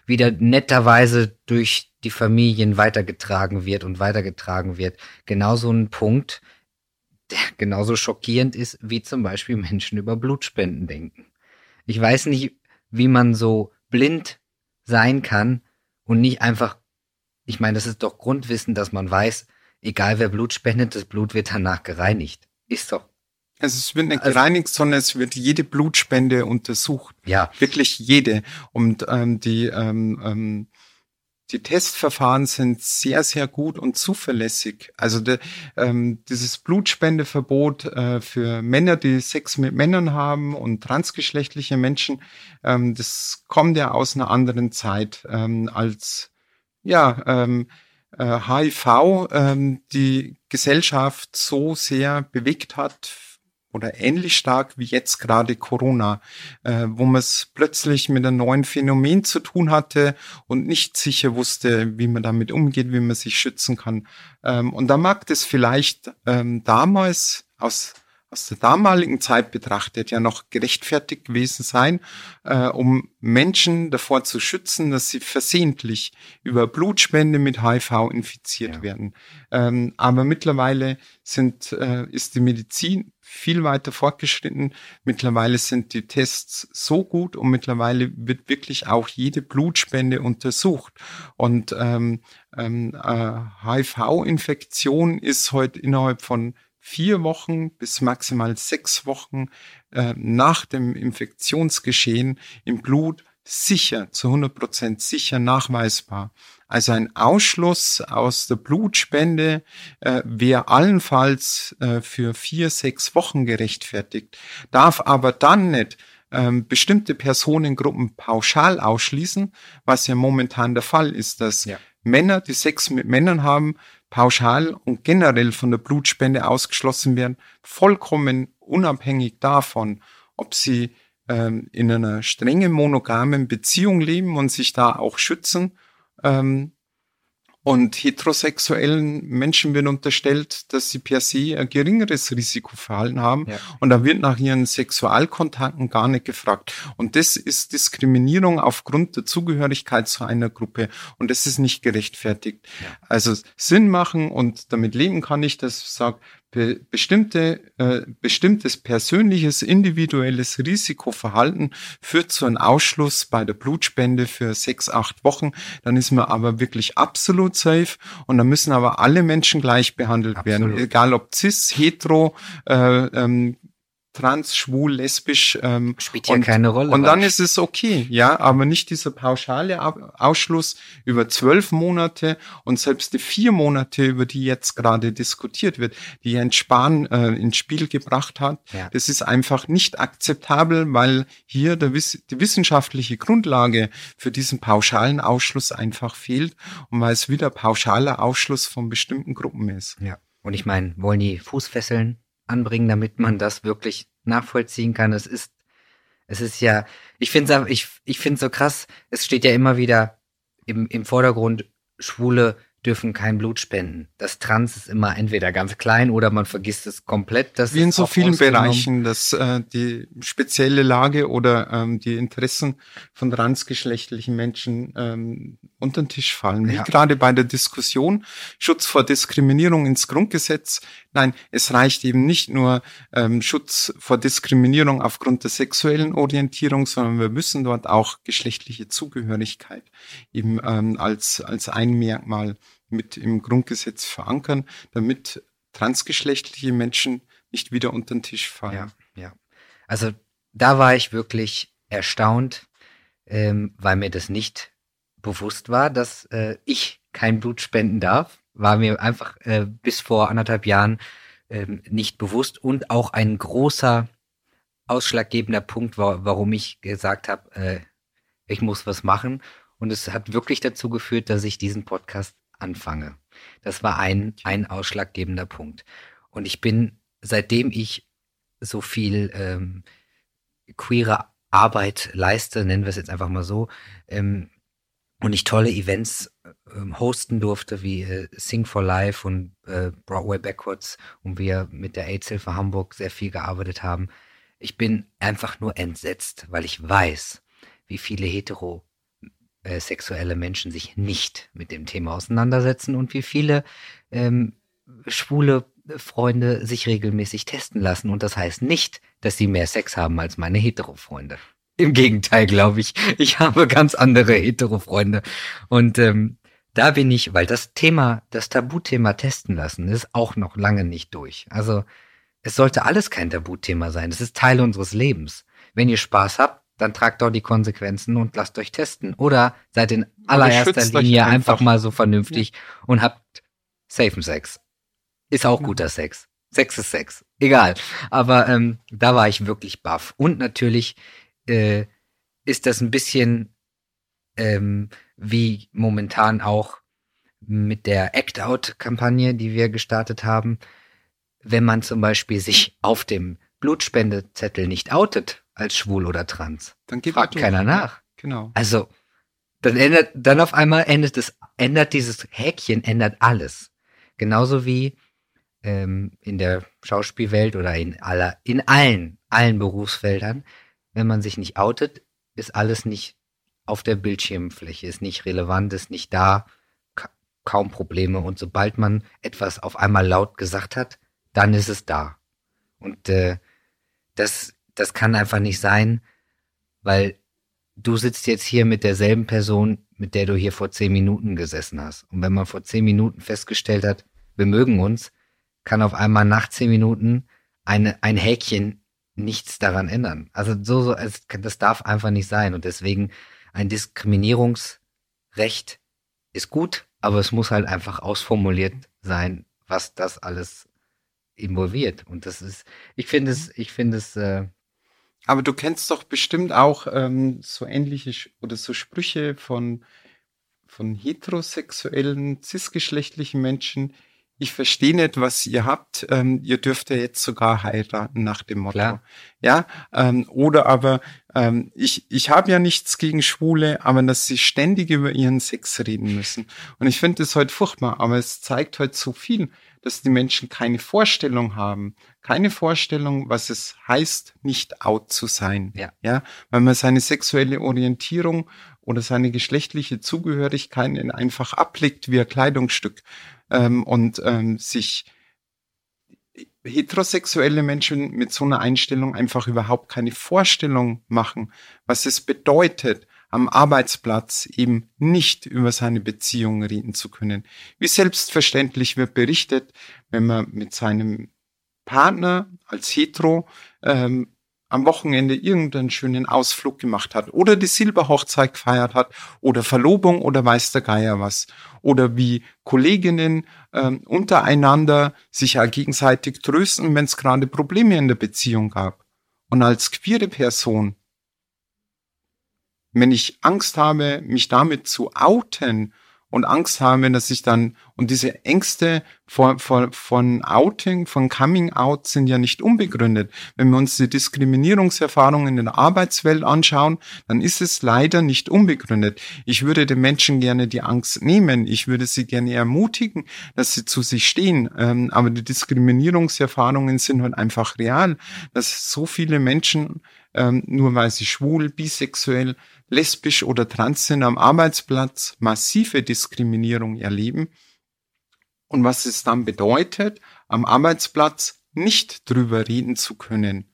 wieder netterweise durch die Familien weitergetragen wird und weitergetragen wird. Genauso ein Punkt, der genauso schockierend ist, wie zum Beispiel Menschen über Blutspenden denken. Ich weiß nicht, wie man so blind sein kann und nicht einfach, ich meine, das ist doch Grundwissen, dass man weiß, egal wer Blut spendet, das Blut wird danach gereinigt. Ist doch. Also es wird nicht also, gereinigt, sondern es wird jede Blutspende untersucht. Ja. Wirklich jede. Und ähm, die ähm, ähm, die Testverfahren sind sehr, sehr gut und zuverlässig. Also de, ähm, dieses Blutspendeverbot äh, für Männer, die Sex mit Männern haben und transgeschlechtliche Menschen, ähm, das kommt ja aus einer anderen Zeit ähm, als ja ähm, äh, HIV ähm, die Gesellschaft so sehr bewegt hat oder ähnlich stark wie jetzt gerade Corona, äh, wo man es plötzlich mit einem neuen Phänomen zu tun hatte und nicht sicher wusste, wie man damit umgeht, wie man sich schützen kann. Ähm, und da mag das vielleicht ähm, damals aus aus der damaligen Zeit betrachtet ja noch gerechtfertigt gewesen sein, äh, um Menschen davor zu schützen, dass sie versehentlich über Blutspende mit HIV infiziert ja. werden. Ähm, aber mittlerweile sind, äh, ist die Medizin viel weiter fortgeschritten. Mittlerweile sind die Tests so gut und mittlerweile wird wirklich auch jede Blutspende untersucht. Und ähm, ähm, äh, HIV-Infektion ist heute innerhalb von vier Wochen bis maximal sechs Wochen äh, nach dem Infektionsgeschehen im Blut sicher, zu 100 Prozent sicher nachweisbar. Also ein Ausschluss aus der Blutspende äh, wäre allenfalls äh, für vier, sechs Wochen gerechtfertigt, darf aber dann nicht ähm, bestimmte Personengruppen pauschal ausschließen, was ja momentan der Fall ist, dass ja. Männer, die Sex mit Männern haben, pauschal und generell von der Blutspende ausgeschlossen werden, vollkommen unabhängig davon, ob sie ähm, in einer strengen monogamen Beziehung leben und sich da auch schützen ähm, und heterosexuellen Menschen wird unterstellt, dass sie per se ein geringeres Risikoverhalten haben. Ja. Und da wird nach ihren Sexualkontakten gar nicht gefragt. Und das ist Diskriminierung aufgrund der Zugehörigkeit zu einer Gruppe. Und das ist nicht gerechtfertigt. Ja. Also Sinn machen und damit leben kann ich, dass ich sage, be bestimmte, äh, bestimmtes persönliches, individuelles Risikoverhalten führt zu einem Ausschluss bei der Blutspende für sechs, acht Wochen. Dann ist man aber wirklich absolut safe und dann müssen aber alle Menschen gleich behandelt absolut. werden, egal ob cis, hetero, äh, ähm, trans, schwul, lesbisch. Ähm, Spielt ja und, keine Rolle. Und dann ist es okay, ja, aber nicht dieser pauschale Ausschluss über zwölf Monate und selbst die vier Monate, über die jetzt gerade diskutiert wird, die Jens Spahn äh, ins Spiel gebracht hat. Ja. Das ist einfach nicht akzeptabel, weil hier der, die wissenschaftliche Grundlage für diesen pauschalen Ausschluss einfach fehlt und weil es wieder pauschaler Ausschluss von bestimmten Gruppen ist. Ja. Und ich meine, wollen die Fußfesseln anbringen, damit man das wirklich nachvollziehen kann. Es ist, es ist ja, ich finde es ich, ich finde so krass, es steht ja immer wieder im, im Vordergrund, Schwule dürfen kein Blut spenden. Das Trans ist immer entweder ganz klein oder man vergisst es komplett. Das Wie in so vielen Bereichen, dass äh, die spezielle Lage oder ähm, die Interessen von transgeschlechtlichen Menschen ähm, unter den Tisch fallen. Wie ja. gerade bei der Diskussion Schutz vor Diskriminierung ins Grundgesetz. Nein, es reicht eben nicht nur ähm, Schutz vor Diskriminierung aufgrund der sexuellen Orientierung, sondern wir müssen dort auch geschlechtliche Zugehörigkeit eben ähm, als, als ein Merkmal mit im Grundgesetz verankern, damit transgeschlechtliche Menschen nicht wieder unter den Tisch fallen. Ja, ja. Also da war ich wirklich erstaunt, ähm, weil mir das nicht bewusst war, dass äh, ich kein Blut spenden darf. War mir einfach äh, bis vor anderthalb Jahren äh, nicht bewusst und auch ein großer ausschlaggebender Punkt war, warum ich gesagt habe, äh, ich muss was machen. Und es hat wirklich dazu geführt, dass ich diesen Podcast anfange. Das war ein, ein ausschlaggebender Punkt. Und ich bin, seitdem ich so viel ähm, queere Arbeit leiste, nennen wir es jetzt einfach mal so, ähm, und ich tolle Events ähm, hosten durfte, wie äh, Sing for Life und äh, Broadway Backwards und wir mit der AIDS-Hilfe Hamburg sehr viel gearbeitet haben. Ich bin einfach nur entsetzt, weil ich weiß, wie viele heterosexuelle äh, Menschen sich nicht mit dem Thema auseinandersetzen und wie viele ähm, schwule Freunde sich regelmäßig testen lassen. Und das heißt nicht, dass sie mehr Sex haben als meine hetero-Freunde. Im Gegenteil, glaube ich. Ich habe ganz andere hetero-Freunde. Und ähm, da bin ich, weil das Thema, das Tabuthema testen lassen, ist auch noch lange nicht durch. Also es sollte alles kein Tabuthema sein. Es ist Teil unseres Lebens. Wenn ihr Spaß habt, dann tragt doch die Konsequenzen und lasst euch testen. Oder seid in allererster Linie einfach. einfach. mal so vernünftig ja. und habt safen Sex. Ist auch guter Sex. Sex ist Sex. Egal. Aber ähm, da war ich wirklich baff. Und natürlich äh, ist das ein bisschen ähm, wie momentan auch mit der Act-Out-Kampagne, die wir gestartet haben. Wenn man zum Beispiel sich auf dem Blutspendezettel nicht outet als schwul oder trans, dann fragt keiner nach. Genau. Also dann ändert, dann auf einmal ändert es, ändert dieses Häkchen, ändert alles. Genauso wie ähm, in der Schauspielwelt oder in aller, in allen, allen Berufsfeldern, wenn man sich nicht outet, ist alles nicht auf der Bildschirmfläche, ist nicht relevant, ist nicht da, ka kaum Probleme. Und sobald man etwas auf einmal laut gesagt hat, dann ist es da. Und äh, das, das kann einfach nicht sein, weil du sitzt jetzt hier mit derselben Person, mit der du hier vor zehn Minuten gesessen hast. Und wenn man vor zehn Minuten festgestellt hat, wir mögen uns, kann auf einmal nach zehn Minuten eine, ein Häkchen nichts daran ändern. Also so, so es, das darf einfach nicht sein. Und deswegen ein Diskriminierungsrecht ist gut, aber es muss halt einfach ausformuliert sein, was das alles involviert. Und das ist, ich finde es, ich finde es. Äh, aber du kennst doch bestimmt auch ähm, so ähnliche oder so Sprüche von von heterosexuellen, cisgeschlechtlichen Menschen, ich verstehe nicht, was ihr habt. Ähm, ihr dürft ja jetzt sogar heiraten nach dem Motto. Klar. Ja, ähm, oder aber ähm, ich ich habe ja nichts gegen Schwule, aber dass sie ständig über ihren Sex reden müssen. Und ich finde das heute furchtbar, aber es zeigt heute so viel, dass die Menschen keine Vorstellung haben, keine Vorstellung, was es heißt, nicht out zu sein. Ja, ja, weil man seine sexuelle Orientierung oder seine geschlechtliche Zugehörigkeit einfach ablegt wie ein Kleidungsstück ähm, und ähm, sich heterosexuelle Menschen mit so einer Einstellung einfach überhaupt keine Vorstellung machen, was es bedeutet, am Arbeitsplatz eben nicht über seine Beziehung reden zu können. Wie selbstverständlich wird berichtet, wenn man mit seinem Partner als hetero ähm, am Wochenende irgendeinen schönen Ausflug gemacht hat oder die Silberhochzeit gefeiert hat oder Verlobung oder weiß der Geier was. Oder wie Kolleginnen ähm, untereinander sich ja gegenseitig trösten, wenn es gerade Probleme in der Beziehung gab. Und als queere Person, wenn ich Angst habe, mich damit zu outen und Angst habe, dass ich dann, und diese Ängste vor, vor, von Outing, von Coming Out sind ja nicht unbegründet. Wenn wir uns die Diskriminierungserfahrungen in der Arbeitswelt anschauen, dann ist es leider nicht unbegründet. Ich würde den Menschen gerne die Angst nehmen. Ich würde sie gerne ermutigen, dass sie zu sich stehen. Ähm, aber die Diskriminierungserfahrungen sind halt einfach real, dass so viele Menschen, ähm, nur weil sie schwul, bisexuell, lesbisch oder trans sind, am Arbeitsplatz massive Diskriminierung erleben und was es dann bedeutet, am Arbeitsplatz nicht drüber reden zu können.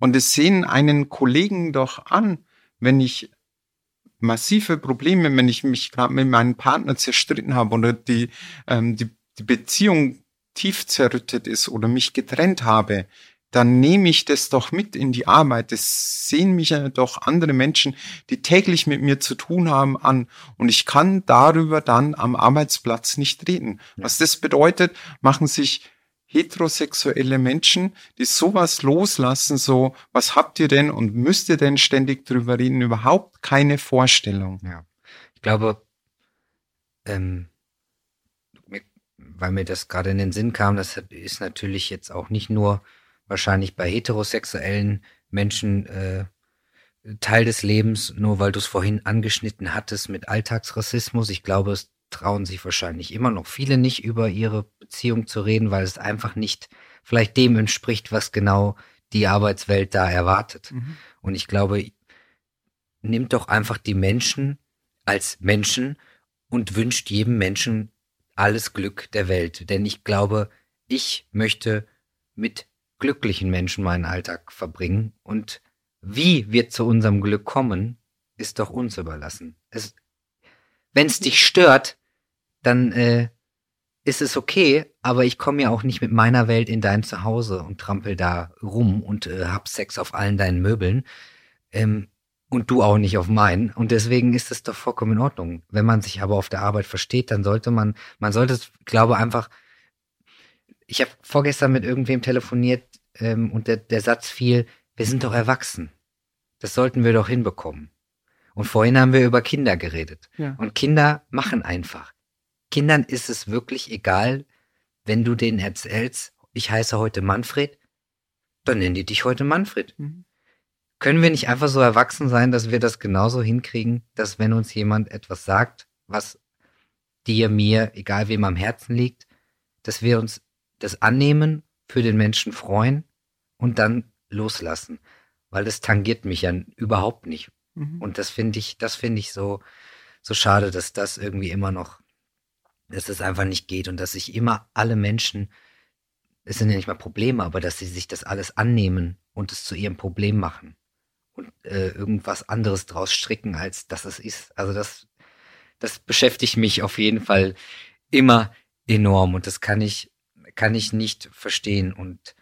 Und es sehen einen Kollegen doch an, wenn ich massive Probleme, wenn ich mich gerade mit meinem Partner zerstritten habe oder die, ähm, die, die Beziehung tief zerrüttet ist oder mich getrennt habe, dann nehme ich das doch mit in die Arbeit. Das sehen mich ja doch andere Menschen, die täglich mit mir zu tun haben, an. Und ich kann darüber dann am Arbeitsplatz nicht reden. Was das bedeutet, machen sich heterosexuelle Menschen, die sowas loslassen, so, was habt ihr denn und müsst ihr denn ständig drüber reden, überhaupt keine Vorstellung. Ja. Ich glaube, ähm, weil mir das gerade in den Sinn kam, das ist natürlich jetzt auch nicht nur wahrscheinlich bei heterosexuellen Menschen äh, Teil des Lebens, nur weil du es vorhin angeschnitten hattest mit Alltagsrassismus. Ich glaube, es trauen sich wahrscheinlich immer noch viele nicht über ihre Beziehung zu reden, weil es einfach nicht vielleicht dem entspricht, was genau die Arbeitswelt da erwartet. Mhm. Und ich glaube, nimmt doch einfach die Menschen als Menschen und wünscht jedem Menschen alles Glück der Welt. Denn ich glaube, ich möchte mit glücklichen Menschen meinen Alltag verbringen und wie wir zu unserem Glück kommen, ist doch uns überlassen. Wenn es dich stört, dann äh, ist es okay, aber ich komme ja auch nicht mit meiner Welt in dein Zuhause und trampel da rum und äh, hab Sex auf allen deinen Möbeln. Ähm, und du auch nicht auf meinen. Und deswegen ist es doch vollkommen in Ordnung. Wenn man sich aber auf der Arbeit versteht, dann sollte man, man sollte, glaube einfach, ich habe vorgestern mit irgendwem telefoniert ähm, und der, der Satz fiel, wir sind doch erwachsen. Das sollten wir doch hinbekommen. Und vorhin haben wir über Kinder geredet. Ja. Und Kinder machen einfach. Kindern ist es wirklich egal, wenn du denen erzählst, ich heiße heute Manfred, dann nennen die dich heute Manfred. Mhm. Können wir nicht einfach so erwachsen sein, dass wir das genauso hinkriegen, dass wenn uns jemand etwas sagt, was dir, mir, egal wem am Herzen liegt, dass wir uns das annehmen, für den Menschen freuen und dann loslassen, weil das tangiert mich ja überhaupt nicht. Mhm. Und das finde ich, das finde ich so, so schade, dass das irgendwie immer noch, dass das einfach nicht geht und dass sich immer alle Menschen, es sind ja nicht mal Probleme, aber dass sie sich das alles annehmen und es zu ihrem Problem machen und äh, irgendwas anderes draus stricken, als dass es ist. Also das, das beschäftigt mich auf jeden Fall immer enorm und das kann ich, kann ich nicht verstehen. Und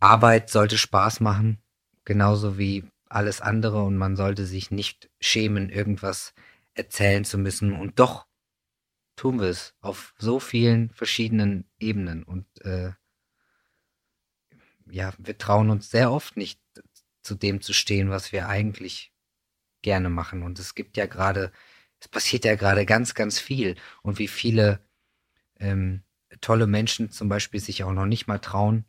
Arbeit sollte Spaß machen, genauso wie alles andere und man sollte sich nicht schämen, irgendwas erzählen zu müssen. Und doch tun wir es auf so vielen verschiedenen Ebenen und äh, ja, wir trauen uns sehr oft nicht zu dem zu stehen, was wir eigentlich gerne machen. Und es gibt ja gerade, es passiert ja gerade ganz, ganz viel. Und wie viele ähm, tolle Menschen zum Beispiel sich auch noch nicht mal trauen,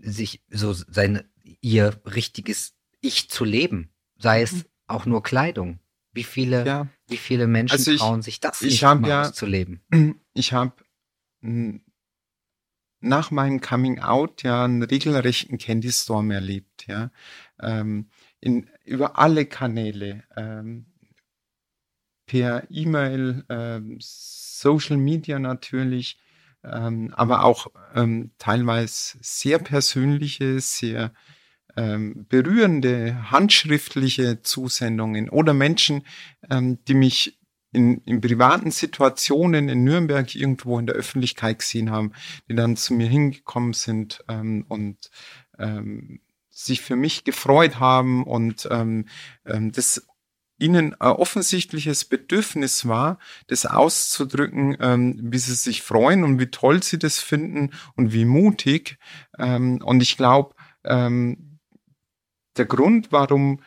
sich so sein, ihr richtiges Ich zu leben. Sei es mhm. auch nur Kleidung. Wie viele, ja. wie viele Menschen also ich, trauen sich das nicht mal ja, zu leben? (clears throat) Ich habe nach meinem Coming Out ja einen regelrechten Candy Storm erlebt, ja. Ähm, in, über alle Kanäle, ähm, per E-Mail, ähm, Social Media natürlich, ähm, aber auch ähm, teilweise sehr persönliche, sehr ähm, berührende, handschriftliche Zusendungen oder Menschen, ähm, die mich in, in privaten Situationen in Nürnberg irgendwo in der Öffentlichkeit gesehen haben, die dann zu mir hingekommen sind ähm, und ähm, sich für mich gefreut haben und ähm, ähm, das ihnen ein offensichtliches Bedürfnis war, das auszudrücken, ähm, wie sie sich freuen und wie toll sie das finden und wie mutig. Ähm, und ich glaube, ähm, der Grund, warum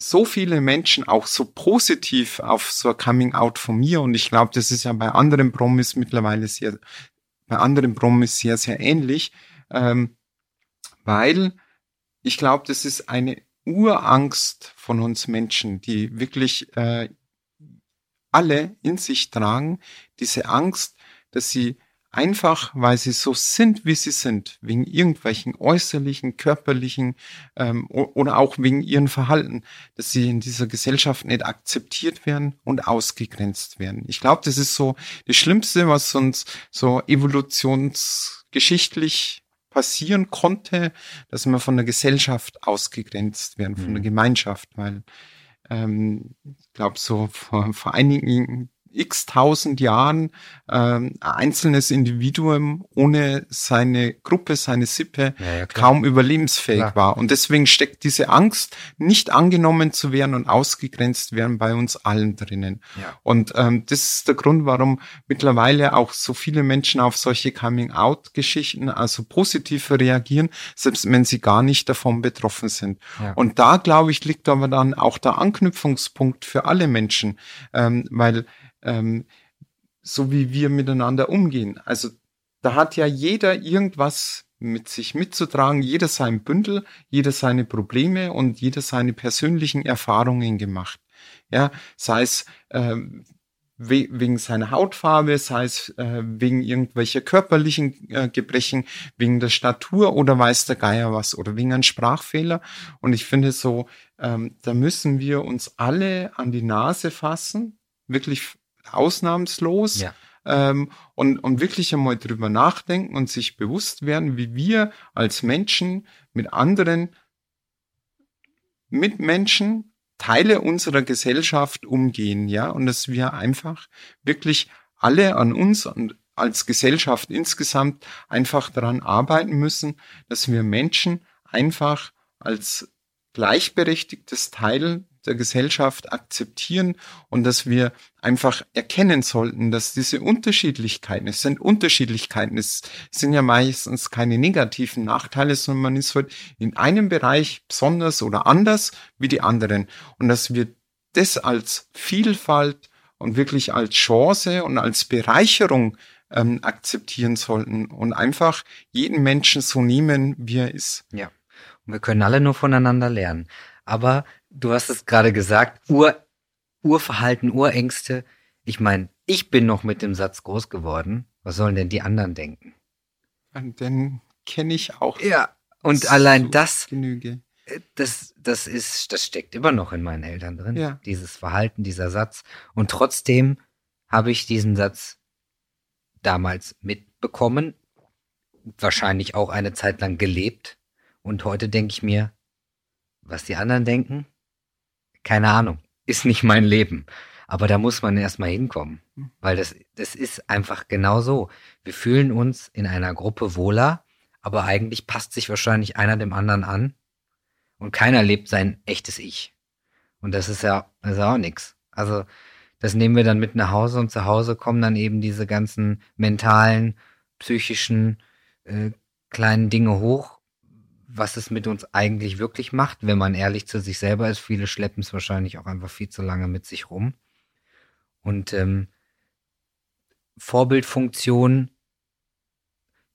so viele Menschen auch so positiv auf so ein Coming Out von mir und ich glaube, das ist ja bei anderen Promis mittlerweile sehr, bei anderen Promis sehr, sehr ähnlich, ähm, weil ich glaube, das ist eine Urangst von uns Menschen, die wirklich äh, alle in sich tragen, diese Angst, dass sie einfach weil sie so sind, wie sie sind, wegen irgendwelchen äußerlichen, körperlichen ähm, oder auch wegen ihrem Verhalten, dass sie in dieser Gesellschaft nicht akzeptiert werden und ausgegrenzt werden. Ich glaube, das ist so das Schlimmste, was uns so evolutionsgeschichtlich passieren konnte, dass wir von der Gesellschaft ausgegrenzt werden, von der mhm. Gemeinschaft, weil ähm, ich glaube, so vor, vor einigen x tausend Jahren ähm, ein einzelnes Individuum ohne seine Gruppe, seine Sippe ja, ja, kaum überlebensfähig klar. war. Und deswegen steckt diese Angst, nicht angenommen zu werden und ausgegrenzt werden bei uns allen drinnen. Ja. Und ähm, das ist der Grund, warum mittlerweile auch so viele Menschen auf solche Coming-out-Geschichten also positiv reagieren, selbst wenn sie gar nicht davon betroffen sind. Und da, glaube ich, liegt aber dann auch der Anknüpfungspunkt für alle Menschen, ähm, weil ähm, so wie wir miteinander umgehen. Also da hat ja jeder irgendwas mit sich mitzutragen, jeder sein Bündel, jeder seine Probleme und jeder seine persönlichen Erfahrungen gemacht. Ja, sei es ähm, we wegen seiner Hautfarbe, sei es äh, wegen irgendwelcher körperlichen äh, Gebrechen, wegen der Statur oder weiß der Geier was oder wegen einem Sprachfehler. Und ich finde so, ähm, da müssen wir uns alle an die Nase fassen, wirklich ausnahmslos. Ja. Ähm, und, und wirklich einmal drüber nachdenken und sich bewusst werden, wie wir als Menschen mit anderen Mitmenschen Teile unserer Gesellschaft umgehen, ja, und dass wir einfach wirklich alle an uns und als Gesellschaft insgesamt einfach daran arbeiten müssen, dass wir Menschen einfach als gleichberechtigtes Teil der Gesellschaft akzeptieren und dass wir einfach erkennen sollten, dass diese Unterschiedlichkeiten, es sind Unterschiedlichkeiten, es sind ja meistens keine negativen Nachteile, sondern man ist halt in einem Bereich besonders oder anders wie die anderen und dass wir das als Vielfalt und wirklich als Chance und als Bereicherung ähm, akzeptieren sollten und einfach jeden Menschen so nehmen, wie er ist. Ja. Und wir können alle nur voneinander lernen. Aber du hast es gerade gesagt, Ur, Urverhalten, Urängste. Ich meine, ich bin noch mit dem Satz groß geworden. Was sollen denn die anderen denken? Und den kenne ich auch. Ja, und allein das, Genüge. äh, das, das ist, das steckt immer noch in meinen Eltern drin. Ja. Dieses Verhalten, dieser Satz. Und trotzdem habe ich diesen Satz damals mitbekommen, wahrscheinlich auch eine Zeit lang gelebt. Und heute denke ich mir, was die anderen denken, keine Ahnung, ist nicht mein Leben. Aber da muss man erstmal hinkommen, weil das, das ist einfach genau so. Wir fühlen uns in einer Gruppe wohler, aber eigentlich passt sich wahrscheinlich einer dem anderen an und keiner lebt sein echtes Ich. Und das ist ja, das ist auch nix. Also, das nehmen wir dann mit nach Hause und zu Hause kommen dann eben diese ganzen mentalen, psychischen, äh, kleinen Dinge hoch, was es mit uns eigentlich wirklich macht, wenn man ehrlich zu sich selber ist. Viele schleppen es wahrscheinlich auch einfach viel zu lange mit sich rum. Und ähm, Vorbildfunktion,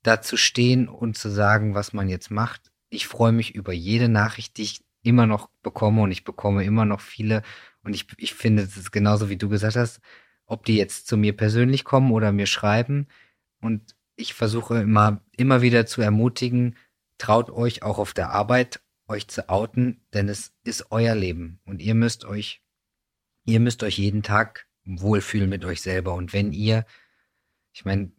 da zu stehen und zu sagen, was man jetzt macht. Ich freue mich über jede Nachricht, die ich immer noch bekomme und ich bekomme immer noch viele. Und ich, ich finde, es ist genauso wie du gesagt hast, ob die jetzt zu mir persönlich kommen oder mir schreiben. Und ich versuche immer, immer wieder zu ermutigen, traut euch auch auf der Arbeit, euch zu outen, denn es ist euer Leben und ihr müsst euch, ihr müsst euch jeden Tag wohlfühlen mit euch selber. Und wenn ihr, ich meine,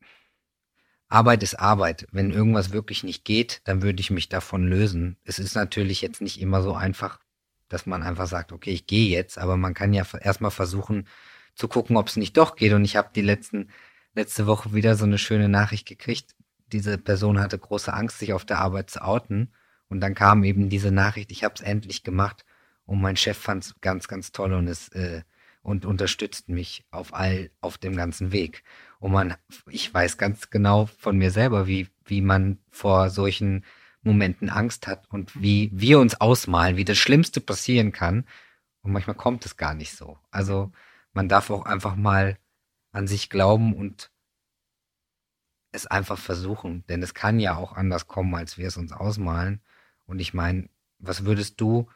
Arbeit ist Arbeit. Wenn irgendwas wirklich nicht geht, dann würde ich mich davon lösen. Es ist natürlich jetzt nicht immer so einfach, dass man einfach sagt, okay, ich gehe jetzt, aber man kann ja erstmal versuchen zu gucken, ob es nicht doch geht. Und ich habe die letzten, letzte Woche wieder so eine schöne Nachricht gekriegt. Diese Person hatte große Angst, sich auf der Arbeit zu outen. Und dann kam eben diese Nachricht, ich habe es endlich gemacht. Und mein Chef fand es ganz, ganz toll und es äh, und unterstützt mich auf all, auf dem ganzen Weg. Und man, ich weiß ganz genau von mir selber, wie, wie man vor solchen Momenten Angst hat und wie wir uns ausmalen, wie das Schlimmste passieren kann. Und manchmal kommt es gar nicht so. Also man darf auch einfach mal an sich glauben und es einfach versuchen. Denn es kann ja auch anders kommen, als wir es uns ausmalen. Und ich meine, was würdest du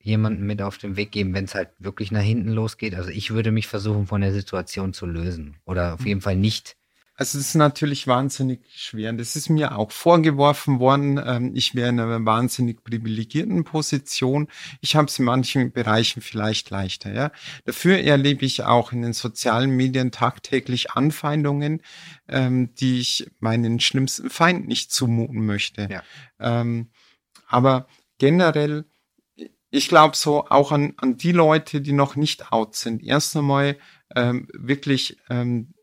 jemanden mit auf den Weg geben, wenn es halt wirklich nach hinten losgeht? Also ich würde mich versuchen, von der Situation zu lösen. Oder auf jeden Fall nicht. Also es ist natürlich wahnsinnig schwer. Das ist mir auch vorgeworfen worden. Ähm, ich wäre in einer wahnsinnig privilegierten Position. Ich habe es in manchen Bereichen vielleicht leichter. Ja, dafür erlebe ich auch in den sozialen Medien tagtäglich Anfeindungen, ähm, die ich meinen schlimmsten Feind nicht zumuten möchte. Ja. Ähm, aber generell ich glaube so auch an, an die Leute, die noch nicht out sind. Erst einmal ähm, wirklich, ähm,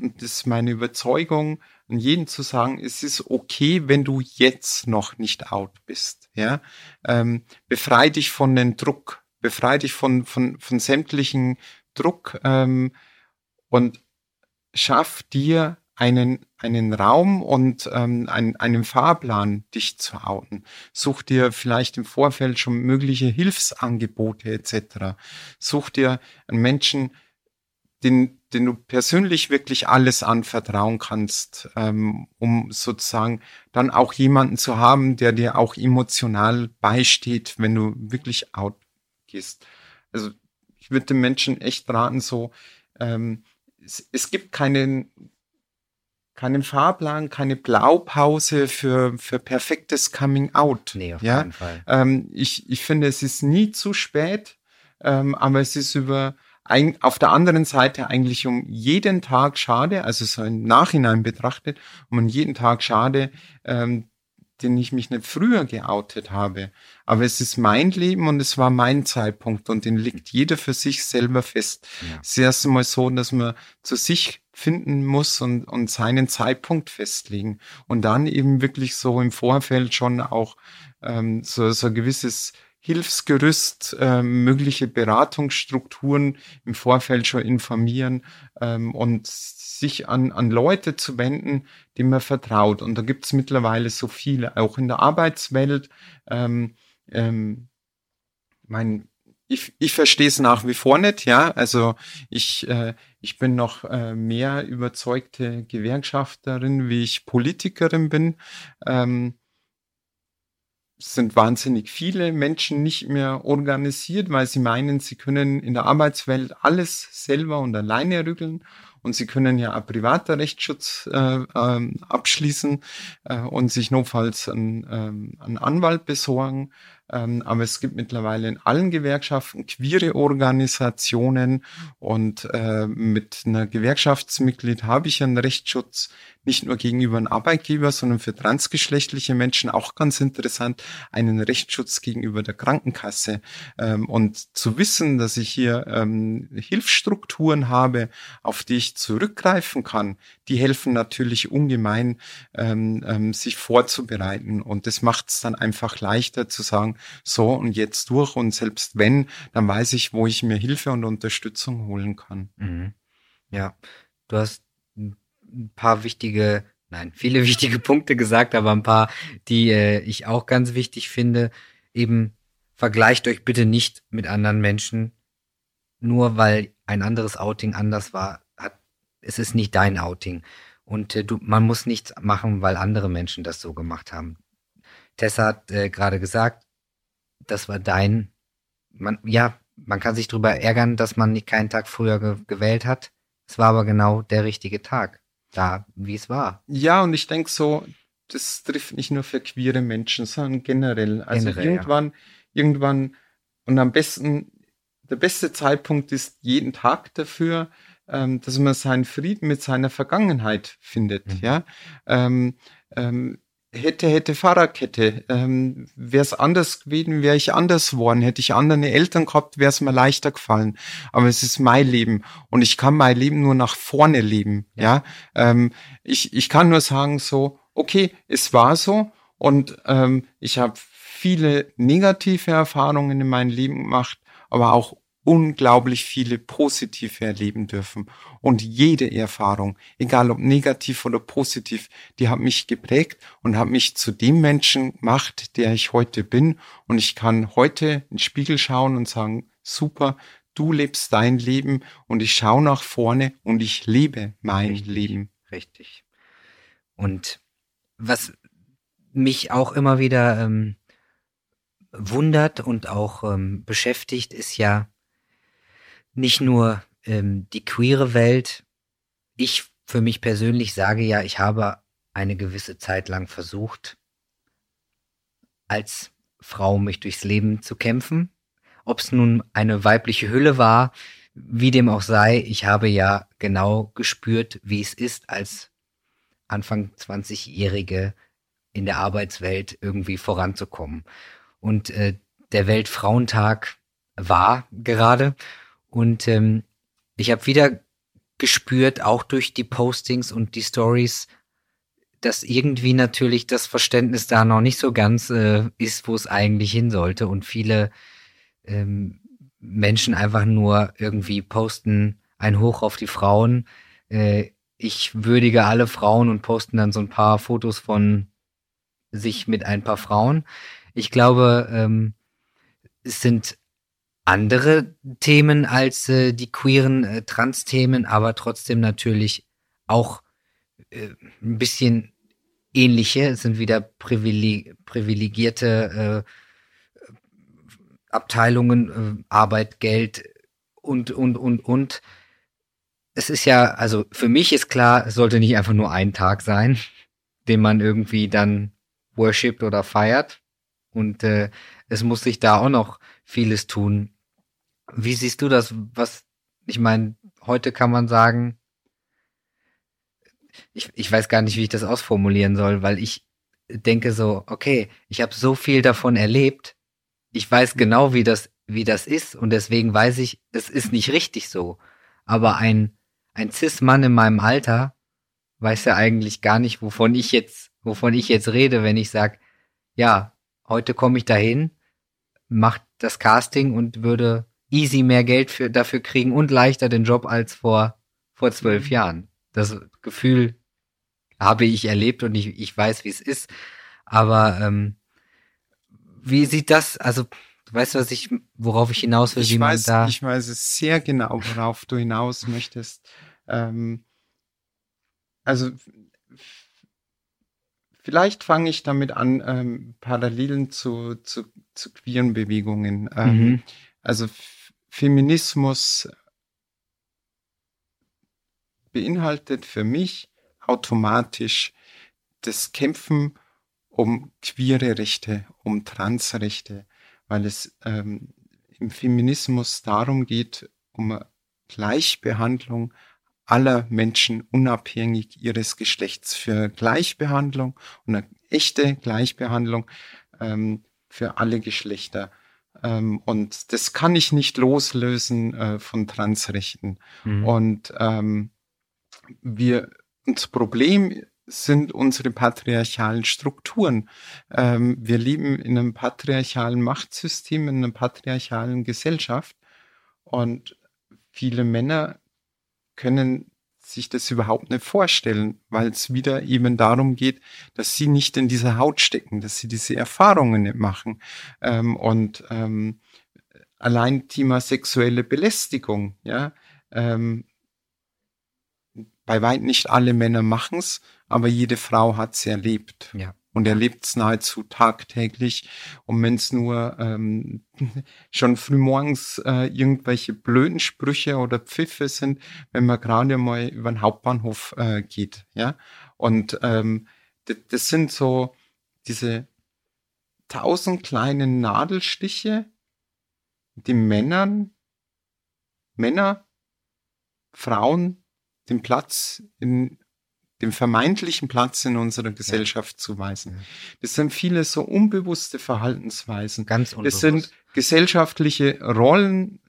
das ist meine Überzeugung, an jeden zu sagen, es ist okay, wenn du jetzt noch nicht out bist. Ja, ähm, befrei dich von den Druck, befrei dich von von von sämtlichen Druck ähm, und schaff dir einen, einen Raum und ähm, einen, einen Fahrplan, dich zu outen. Such dir vielleicht im Vorfeld schon mögliche Hilfsangebote etc. Such dir einen Menschen, den, den du persönlich wirklich alles anvertrauen kannst, ähm, um sozusagen dann auch jemanden zu haben, der dir auch emotional beisteht, wenn du wirklich out gehst. Also ich würde den Menschen echt raten, so ähm, es, es gibt keinen, keinen Fahrplan, keine Blaupause für, für perfektes Coming Out. Nee, auf ja? keinen Fall. Ähm, ich, ich finde, es ist nie zu spät, ähm, aber es ist über ein, auf der anderen Seite eigentlich um jeden Tag schade, also so im Nachhinein betrachtet, um jeden Tag schade, ähm, den ich mich nicht früher geoutet habe. Aber es ist mein Leben und es war mein Zeitpunkt und den legt jeder für sich selber fest. Ja. Es ist erst einmal so, dass man zu sich finden muss und, und seinen Zeitpunkt festlegen und dann eben wirklich so im Vorfeld schon auch ähm, so, so ein gewisses Hilfsgerüst, äh, mögliche Beratungsstrukturen im Vorfeld schon informieren ähm, und sich an, an Leute zu wenden, die man vertraut. Und da gibt's mittlerweile so viele, auch in der Arbeitswelt. Ähm, ähm, mein, ich, ich verstehe es nach wie vor nicht, ja. Also ich, äh, ich bin noch äh, mehr überzeugte Gewerkschafterin, wie ich Politikerin bin. Ähm, es sind wahnsinnig viele Menschen nicht mehr organisiert, weil sie meinen, sie können in der Arbeitswelt alles selber und alleine rügeln und sie können ja auch privater Rechtsschutz äh, ähm, abschließen äh, und sich notfalls einen, ähm, einen Anwalt besorgen. Ähm, aber es gibt mittlerweile in allen Gewerkschaften queere Organisationen und äh, mit einer Gewerkschaftsmitglied habe ich einen Rechtsschutz nicht nur gegenüber einem Arbeitgeber, sondern für transgeschlechtliche Menschen auch ganz interessant, einen Rechtsschutz gegenüber der Krankenkasse. Ähm, und zu wissen, dass ich hier ähm, Hilfsstrukturen habe, auf die ich zurückgreifen kann, die helfen natürlich ungemein, ähm, sich vorzubereiten. Und das macht es dann einfach leichter zu sagen, so und jetzt durch. Und selbst wenn, dann weiß ich, wo ich mir Hilfe und Unterstützung holen kann. Mhm. Ja, du hast ein paar wichtige, nein, viele (laughs) wichtige Punkte gesagt, aber ein paar, die äh, ich auch ganz wichtig finde. Eben vergleicht euch bitte nicht mit anderen Menschen, nur weil ein anderes Outing anders war. Hat, es ist nicht dein Outing. Und äh, du, man muss nichts machen, weil andere Menschen das so gemacht haben. Tessa hat äh, gerade gesagt, das war dein, man, ja, man kann sich drüber ärgern, dass man nicht keinen Tag früher ge gewählt hat. Es war aber genau der richtige Tag da, wie es war. Ja, und ich denke so, das trifft nicht nur für queere Menschen, sondern generell. Also Generell, irgendwann, ja. irgendwann, und am besten, der beste Zeitpunkt ist jeden Tag dafür, ähm, dass man seinen Frieden mit seiner Vergangenheit findet, mhm. ja. Ähm, ähm, hätte, hätte Fahrradkette. Ähm, wäre es anders gewesen, wäre ich anders geworden. Hätte ich andere Eltern gehabt, wäre es mir leichter gefallen. Aber es ist mein Leben und ich kann mein Leben nur nach vorne leben. Ja, ja? Ähm, ich, ich kann nur sagen so, okay, es war so und ähm, ich habe viele negative Erfahrungen in meinem Leben gemacht, aber auch unglaublich viele positive erleben dürfen. Und jede Erfahrung, egal ob negativ oder positiv, die hat mich geprägt und hat mich zu dem Menschen gemacht, der ich heute bin. Und ich kann heute in den Spiegel schauen und sagen, super, du lebst dein Leben und ich schaue nach vorne und ich lebe mein Richtig. Leben. Richtig. Und was mich auch immer wieder ähm, wundert und auch ähm, beschäftigt, ist ja, nicht nur ähm, die queere Welt. Ich für mich persönlich sage ja, ich habe eine gewisse Zeit lang versucht, als Frau mich durchs Leben zu kämpfen. Ob es nun eine weibliche Hülle war, wie dem auch sei, ich habe ja genau gespürt, wie es ist, als Anfang 20-Jährige in der Arbeitswelt irgendwie voranzukommen. Und äh, der Weltfrauentag war gerade und ähm, ich habe wieder gespürt, auch durch die Postings und die Stories, dass irgendwie natürlich das Verständnis da noch nicht so ganz äh, ist, wo es eigentlich hin sollte. Und viele ähm, Menschen einfach nur irgendwie posten ein Hoch auf die Frauen. Äh, ich würdige alle Frauen und posten dann so ein paar Fotos von sich mit ein paar Frauen. Ich glaube, ähm, es sind andere Themen als äh, die queeren äh, Trans-Themen, aber trotzdem natürlich auch äh, ein bisschen ähnliche. Es sind wieder privileg privilegierte äh, Abteilungen, äh, Arbeit, Geld und, und, und, und. es ist ja, also für mich ist klar, es sollte nicht einfach nur ein Tag sein, (laughs) den man irgendwie dann worshipt oder feiert. Und äh, es muss sich da auch noch vieles tun. Wie siehst du das? Was, ich meine, heute kann man sagen, ich, ich weiß gar nicht, wie ich das ausformulieren soll, weil ich denke so, okay, ich habe so viel davon erlebt, ich weiß genau, wie das, wie das ist und deswegen weiß ich, es ist nicht richtig so. Aber ein, ein Cis-Mann in meinem Alter weiß ja eigentlich gar nicht, wovon ich jetzt, wovon ich jetzt rede, wenn ich sag, ja, heute komme ich dahin, mach das Casting und würde easy mehr Geld für, dafür kriegen und leichter den Job als vor, vor zwölf mhm. Jahren. Das Gefühl habe ich erlebt und ich, ich weiß, wie es ist. Aber ähm, wie sieht das, also weißt du, was ich, worauf ich hinaus will, ich wie weiß, da. Ich weiß es sehr genau, worauf du hinaus möchtest. Ähm, also vielleicht fange ich damit an, ähm, Parallelen zu, zu, zu queeren Bewegungen. Ähm, mhm. Also Feminismus beinhaltet für mich automatisch das Kämpfen um queere Rechte, um Transrechte, weil es ähm, im Feminismus darum geht, um Gleichbehandlung aller Menschen unabhängig ihres Geschlechts für Gleichbehandlung und eine echte Gleichbehandlung ähm, für alle Geschlechter. Ähm, und das kann ich nicht loslösen äh, von Transrechten. Mhm. Und ähm, wir, das Problem sind unsere patriarchalen Strukturen. Ähm, wir leben in einem patriarchalen Machtsystem, in einer patriarchalen Gesellschaft. Und viele Männer können sich das überhaupt nicht vorstellen, weil es wieder eben darum geht, dass sie nicht in dieser Haut stecken, dass sie diese Erfahrungen nicht machen. Ähm, und ähm, allein Thema sexuelle Belästigung, ja, ähm, bei weit nicht alle Männer machen's, aber jede Frau hat's erlebt. Ja. Und erlebt es nahezu tagtäglich. Und wenn es nur ähm, (laughs) schon frühmorgens äh, irgendwelche blöden Sprüche oder Pfiffe sind, wenn man gerade mal über den Hauptbahnhof äh, geht. Ja. Und ähm, das, sind so diese tausend kleinen Nadelstiche, die Männern, Männer, Frauen den Platz in dem vermeintlichen Platz in unserer Gesellschaft ja. zuweisen. Das sind viele so unbewusste Verhaltensweisen. Ganz unbewusst. Das sind gesellschaftliche Rollen,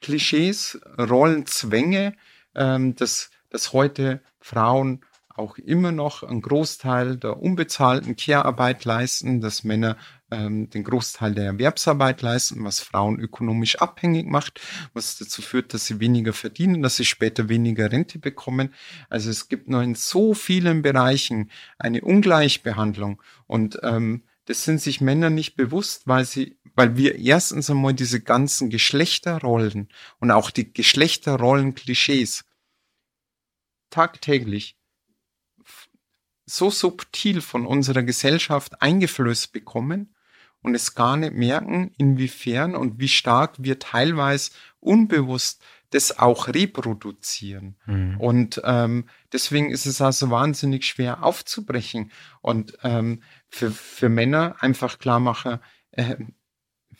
Klischees, Rollenzwänge, ähm, dass, dass heute Frauen auch immer noch einen Großteil der unbezahlten Care-Arbeit leisten, dass Männer ähm, den Großteil der Erwerbsarbeit leisten, was Frauen ökonomisch abhängig macht, was dazu führt, dass sie weniger verdienen, dass sie später weniger Rente bekommen. Also es gibt noch in so vielen Bereichen eine Ungleichbehandlung und ähm, das sind sich Männer nicht bewusst, weil sie, weil wir erstens einmal diese ganzen Geschlechterrollen und auch die Geschlechterrollen-Klischees tagtäglich so subtil von unserer Gesellschaft eingeflößt bekommen und es gar nicht merken, inwiefern und wie stark wir teilweise unbewusst das auch reproduzieren. Mhm. Und ähm, deswegen ist es also wahnsinnig schwer aufzubrechen und ähm, für, für Männer einfach klar machen, äh,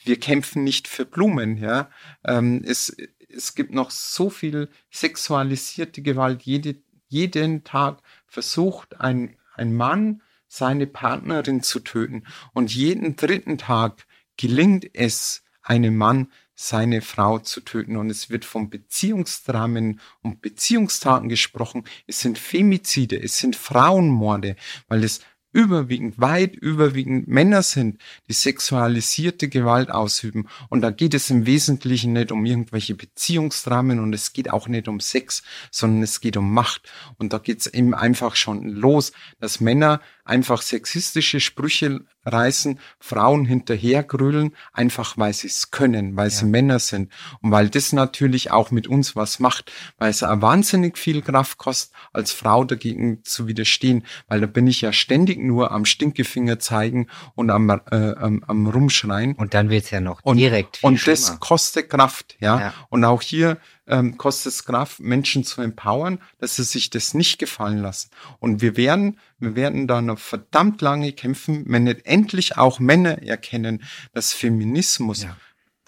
wir kämpfen nicht für Blumen. Ja, ähm, es, es gibt noch so viel sexualisierte Gewalt. Jede, jeden Tag versucht ein, ein Mann seine Partnerin zu töten. Und jeden dritten Tag gelingt es einem Mann, seine Frau zu töten. Und es wird von Beziehungsdramen und Beziehungstaten gesprochen. Es sind Femizide, es sind Frauenmorde, weil es überwiegend, weit überwiegend Männer sind, die sexualisierte Gewalt ausüben. Und da geht es im Wesentlichen nicht um irgendwelche Beziehungsdramen und es geht auch nicht um Sex, sondern es geht um Macht. Und da geht es eben einfach schon los, dass Männer einfach sexistische Sprüche reißen, Frauen hinterhergrühlen, einfach weil sie es können, weil ja. sie Männer sind und weil das natürlich auch mit uns was macht, weil es auch wahnsinnig viel Kraft kostet, als Frau dagegen zu widerstehen, weil da bin ich ja ständig nur am Stinkefinger zeigen und am, äh, am, am rumschreien. Und dann wird's ja noch direkt und, viel Und das kostet Kraft, ja. ja. Und auch hier ähm, kostet es Kraft, Menschen zu empowern, dass sie sich das nicht gefallen lassen. Und wir werden, wir werden da noch verdammt lange kämpfen, wenn nicht endlich auch Männer erkennen, dass Feminismus ja.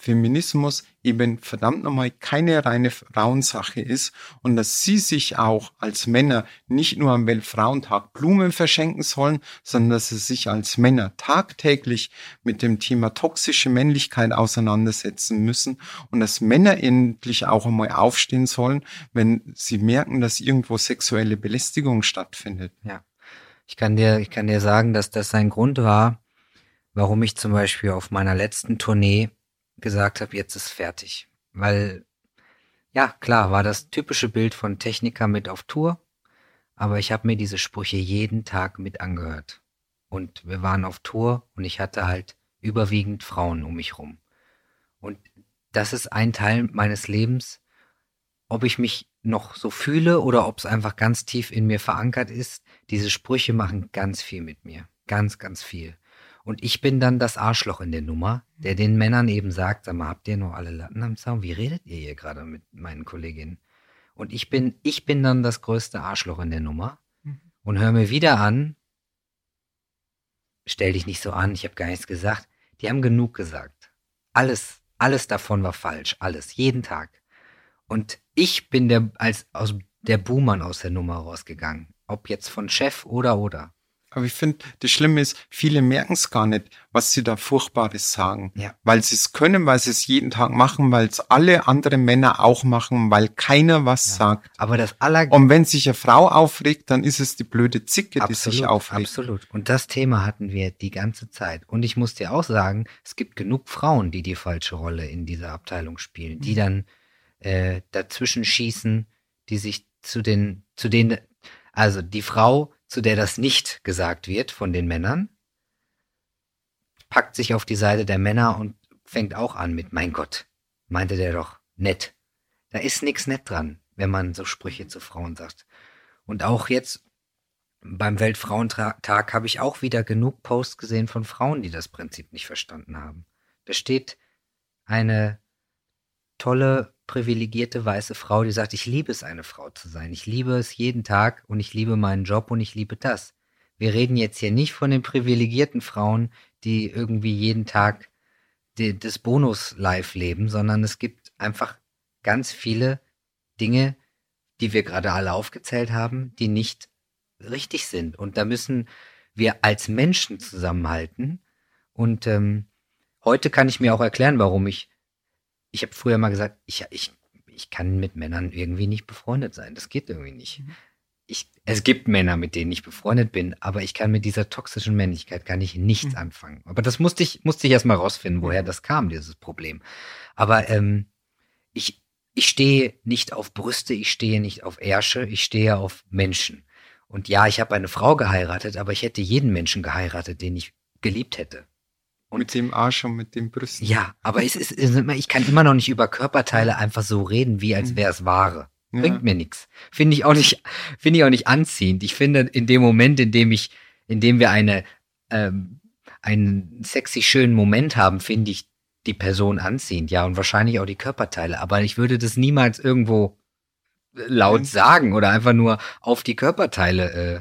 Feminismus eben verdammt nochmal keine reine Frauensache ist und dass sie sich auch als Männer nicht nur am Weltfrauentag Blumen verschenken sollen, sondern dass sie sich als Männer tagtäglich mit dem Thema toxische Männlichkeit auseinandersetzen müssen und dass Männer endlich auch einmal aufstehen sollen, wenn sie merken, dass irgendwo sexuelle Belästigung stattfindet. Ja. Ich kann dir, ich kann dir sagen, dass das ein Grund war, warum ich zum Beispiel auf meiner letzten Tournee gesagt habe, jetzt ist fertig. Weil, ja, klar, war das typische Bild von Techniker mit auf Tour, aber ich habe mir diese Sprüche jeden Tag mit angehört. Und wir waren auf Tour und ich hatte halt überwiegend Frauen um mich rum. Und das ist ein Teil meines Lebens, ob ich mich noch so fühle oder ob es einfach ganz tief in mir verankert ist. Diese Sprüche machen ganz viel mit mir. Ganz, ganz viel. Und ich bin dann das Arschloch in der Nummer, der den Männern eben sagt, sag mal, habt ihr noch alle Latten am Zaun? Wie redet ihr hier gerade mit meinen Kolleginnen? Und ich bin, ich bin dann das größte Arschloch in der Nummer mhm. und hör mir wieder an, stell dich nicht so an, ich habe gar nichts gesagt. Die haben genug gesagt. Alles, alles davon war falsch, alles, jeden Tag. Und ich bin der, als aus der Buhmann aus der Nummer rausgegangen. Ob jetzt von Chef oder oder. Aber ich finde, das Schlimme ist, viele merken es gar nicht, was sie da Furchtbares sagen. Ja. Weil sie es können, weil sie es jeden Tag machen, weil es alle anderen Männer auch machen, weil keiner was ja. sagt. Aber das aller Und wenn sich eine Frau aufregt, dann ist es die blöde Zicke, absolut, die sich aufregt. Absolut. Und das Thema hatten wir die ganze Zeit. Und ich muss dir auch sagen, es gibt genug Frauen, die die falsche Rolle in dieser Abteilung spielen, die mhm. dann äh, dazwischen schießen, die sich zu den, zu denen, also die Frau zu der das nicht gesagt wird von den Männern, packt sich auf die Seite der Männer und fängt auch an mit, mein Gott, meinte der doch, nett. Da ist nichts nett dran, wenn man so Sprüche zu Frauen sagt. Und auch jetzt beim Weltfrauentag habe ich auch wieder genug Posts gesehen von Frauen, die das Prinzip nicht verstanden haben. Da steht eine tolle privilegierte weiße Frau, die sagt, ich liebe es, eine Frau zu sein. Ich liebe es jeden Tag und ich liebe meinen Job und ich liebe das. Wir reden jetzt hier nicht von den privilegierten Frauen, die irgendwie jeden Tag die, das Bonus-Life leben, sondern es gibt einfach ganz viele Dinge, die wir gerade alle aufgezählt haben, die nicht richtig sind. Und da müssen wir als Menschen zusammenhalten. Und ähm, heute kann ich mir auch erklären, warum ich ich habe früher mal gesagt, ich, ich, ich kann mit Männern irgendwie nicht befreundet sein. Das geht irgendwie nicht. Mhm. Ich, es gibt Männer, mit denen ich befreundet bin, aber ich kann mit dieser toxischen Männlichkeit kann ich nichts mhm. anfangen. Aber das musste ich, musste ich erstmal rausfinden, woher das kam, dieses Problem. Aber ähm, ich, ich stehe nicht auf Brüste, ich stehe nicht auf Ärsche, ich stehe auf Menschen. Und ja, ich habe eine Frau geheiratet, aber ich hätte jeden Menschen geheiratet, den ich geliebt hätte. Und mit dem Arsch und mit dem Brüsten. Ja, aber es ist, ich kann immer noch nicht über Körperteile einfach so reden, wie als mhm. wäre es Ware. Bringt ja. mir nichts. Finde ich auch nicht, finde ich auch nicht anziehend. Ich finde, in dem Moment, in dem ich, in dem wir eine, ähm, einen sexy schönen Moment haben, finde ich die Person anziehend, ja, und wahrscheinlich auch die Körperteile. Aber ich würde das niemals irgendwo laut sagen oder einfach nur auf die Körperteile äh,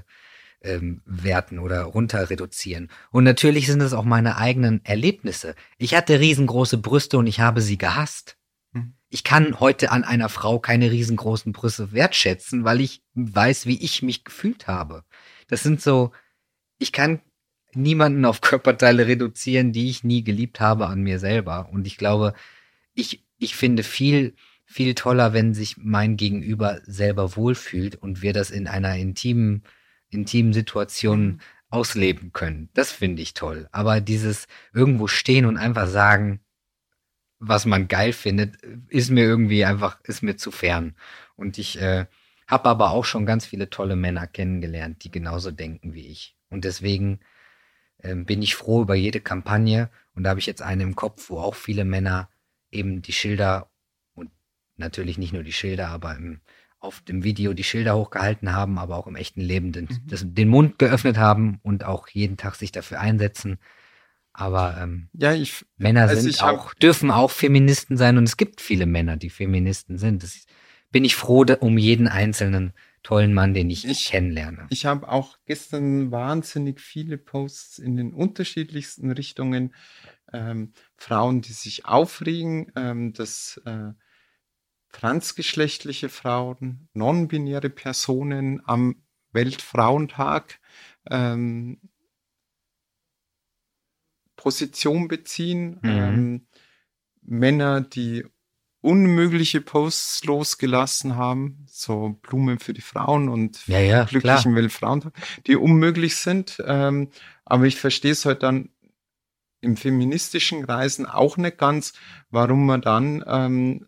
ähm, werten oder runter reduzieren. Und natürlich sind es auch meine eigenen Erlebnisse. Ich hatte riesengroße Brüste und ich habe sie gehasst. Hm. Ich kann heute an einer Frau keine riesengroßen Brüste wertschätzen, weil ich weiß, wie ich mich gefühlt habe. Das sind so, ich kann niemanden auf Körperteile reduzieren, die ich nie geliebt habe an mir selber. Und ich glaube, ich, ich finde viel, viel toller, wenn sich mein Gegenüber selber wohlfühlt und wir das in einer intimen intimen Situationen mhm. ausleben können. Das finde ich toll. Aber dieses irgendwo stehen und einfach sagen, was man geil findet, ist mir irgendwie einfach, ist mir zu fern. Und ich äh, habe aber auch schon ganz viele tolle Männer kennengelernt, die genauso denken wie ich. Und deswegen ähm, bin ich froh über jede Kampagne. Und da habe ich jetzt eine im Kopf, wo auch viele Männer eben die Schilder und natürlich nicht nur die Schilder, aber im, auf dem Video die Schilder hochgehalten haben, aber auch im echten Leben den, Mhm. das, den Mund geöffnet haben und auch jeden Tag sich dafür einsetzen. Aber ähm, Ja, ich, Männer Also sind ich hab- auch, dürfen auch Feministen sein und es gibt viele Männer, die Feministen sind. Das bin ich froh da- um jeden einzelnen tollen Mann, den ich, Ich- kennenlerne. Ich habe auch gestern wahnsinnig viele Posts in den unterschiedlichsten Richtungen. Ähm, Frauen, die sich aufregen, ähm, dass äh, transgeschlechtliche Frauen, non-binäre Personen am Weltfrauentag ähm, Position beziehen. Mhm. Ähm, Männer, die unmögliche Posts losgelassen haben, so Blumen für die Frauen und Ja, ja, glücklichen Weltfrauentag, die unmöglich sind. Ähm, aber ich verstehe es halt dann im feministischen Kreisen auch nicht ganz, warum man dann ähm,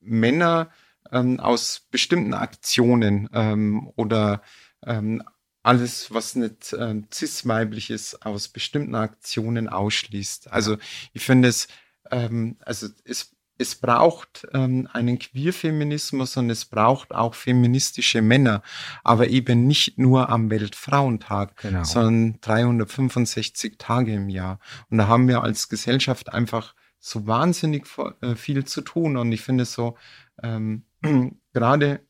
Männer ähm, aus bestimmten Aktionen ähm, oder ähm, alles, was nicht ähm, cis-weiblich ist, aus bestimmten Aktionen ausschließt. Also ich finde es, ähm, also es, es braucht ähm, einen Queer-Feminismus und es braucht auch feministische Männer, aber eben nicht nur am Weltfrauentag, Genau. sondern 365 Tage im Jahr. Und da haben wir als Gesellschaft einfach so wahnsinnig äh, viel zu tun. Und ich finde so, ähm, (clears throat) gerade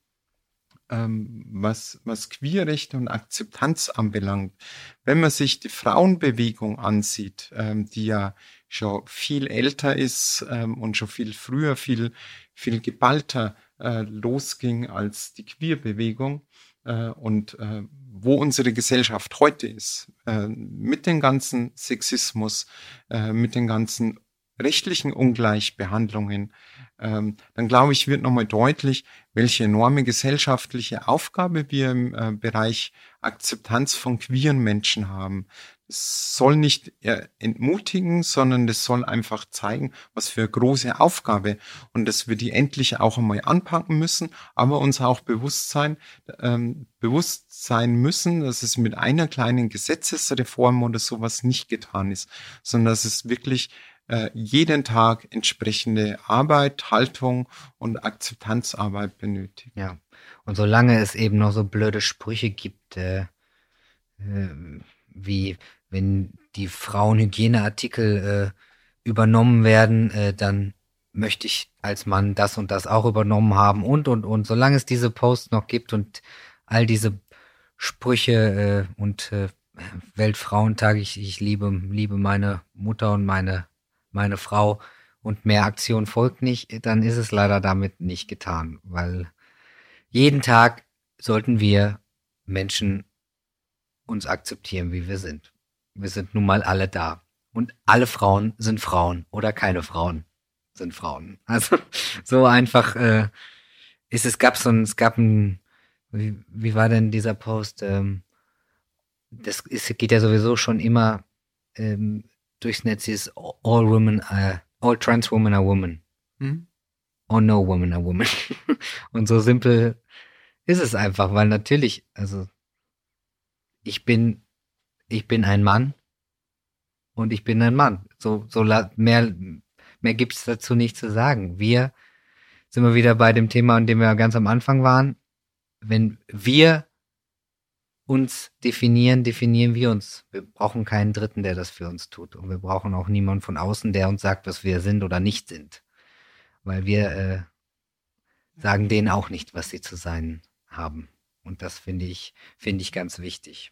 ähm, was, was Queerrechte und Akzeptanz anbelangt, wenn man sich die Frauenbewegung ansieht, ähm, die ja schon viel älter ist ähm, und schon viel früher, viel, viel geballter äh, losging als die Queerbewegung äh, und äh, wo unsere Gesellschaft heute ist, äh, mit dem ganzen Sexismus, äh, mit den ganzen rechtlichen Ungleichbehandlungen, ähm, dann glaube ich, wird nochmal deutlich, welche enorme gesellschaftliche Aufgabe wir im äh, Bereich Akzeptanz von queeren Menschen haben. Es soll nicht äh, entmutigen, sondern es soll einfach zeigen, was für eine große Aufgabe und dass wir die endlich auch einmal anpacken müssen, aber uns auch bewusst sein, ähm, bewusst sein müssen, dass es mit einer kleinen Gesetzesreform oder sowas nicht getan ist, sondern dass es wirklich äh, jeden Tag entsprechende Arbeit, Haltung und Akzeptanzarbeit benötigt. Ja. Und solange es eben noch so blöde Sprüche gibt, äh, äh, wie wenn die Frauenhygieneartikel äh, übernommen werden, äh, dann möchte ich als Mann das und das auch übernommen haben und und und. Solange es diese Posts noch gibt und all diese Sprüche äh, und äh, Weltfrauentag, ich, ich liebe, liebe meine Mutter und meine, meine Frau und mehr Aktion folgt nicht, dann ist es leider damit nicht getan, weil jeden Tag sollten wir Menschen uns akzeptieren, wie wir sind. Wir sind nun mal alle da. Und alle Frauen sind Frauen oder keine Frauen sind Frauen. (laughs) Also so einfach äh, ist es gab so ein, es gab ein, wie, wie war denn dieser Post? Ähm, das ist, geht ja sowieso schon immer ähm, durchs Netz, ist all women, äh, all trans women are women. Hm? Or no woman are woman. (laughs) Und so simpel ist es einfach, weil natürlich, also ich bin, ich bin ein Mann und ich bin ein Mann. So, so mehr, mehr gibt's dazu nicht zu sagen. Wir sind wir wieder bei dem Thema, an dem wir ganz am Anfang waren. Wenn wir uns definieren, definieren wir uns. Wir brauchen keinen Dritten, der das für uns tut. Und wir brauchen auch niemanden von außen, der uns sagt, was wir sind oder nicht sind. Weil wir äh, sagen denen auch nicht, was sie zu sein haben. Und das finde ich, finde ich ganz wichtig.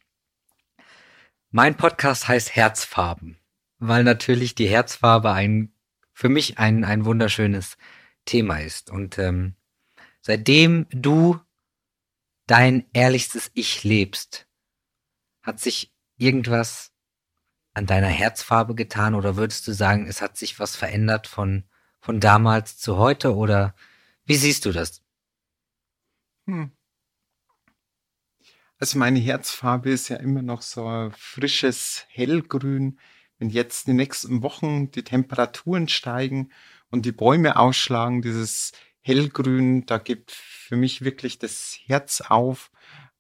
Mein Podcast heißt Herzfarben, weil natürlich die Herzfarbe ein, für mich ein, ein wunderschönes Thema ist. Und ähm, seitdem du dein ehrlichstes Ich lebst, hat sich irgendwas an deiner Herzfarbe getan oder würdest du sagen, es hat sich was verändert von, von damals zu heute oder wie siehst du das? Hm. Also meine Herzfarbe ist ja immer noch so frisches Hellgrün. Wenn jetzt die nächsten Wochen die Temperaturen steigen und die Bäume ausschlagen, dieses Hellgrün, da gibt für mich wirklich das Herz auf.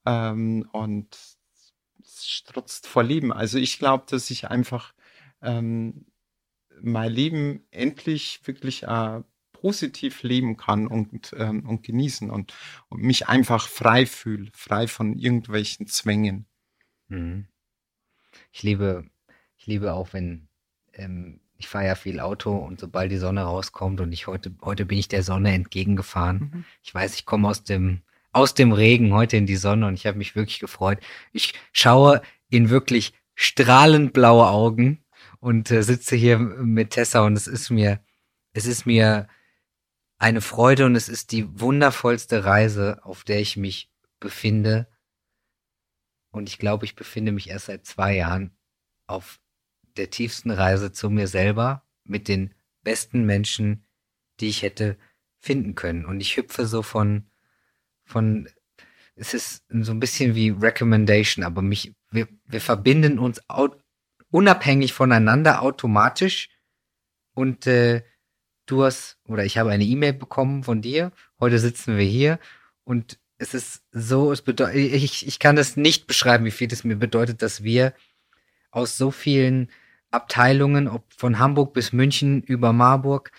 Ähm, und strotzt vor Leben. Also ich glaube, dass ich einfach ähm, mein Leben endlich wirklich äh, positiv leben kann und, ähm, und genießen und, und mich einfach frei fühle, frei von irgendwelchen Zwängen. Mhm. Ich liebe, ich liebe auch, wenn ähm, ich fahre ja viel Auto und sobald die Sonne rauskommt und ich heute, heute bin ich der Sonne entgegengefahren. Mhm. Ich weiß, ich komme aus dem, aus dem Regen heute in die Sonne und ich habe mich wirklich gefreut. Ich schaue in wirklich strahlend blaue Augen und äh, sitze hier mit Tessa und es ist mir, es ist mir eine Freude und es ist die wundervollste Reise, auf der ich mich befinde. Und ich glaube, ich befinde mich erst seit zwei Jahren auf der tiefsten Reise zu mir selber mit den besten Menschen, die ich hätte finden können. Und ich hüpfe so von, von, es ist so ein bisschen wie Recommendation, aber mich, wir, wir verbinden uns unabhängig voneinander automatisch. Und äh, du hast, oder ich habe eine E-Mail bekommen von dir, heute sitzen wir hier. Und es ist so, es bedeutet, ich, ich kann es nicht beschreiben, wie viel es mir bedeutet, dass wir aus so vielen Abteilungen, ob von Hamburg bis München über Marburg,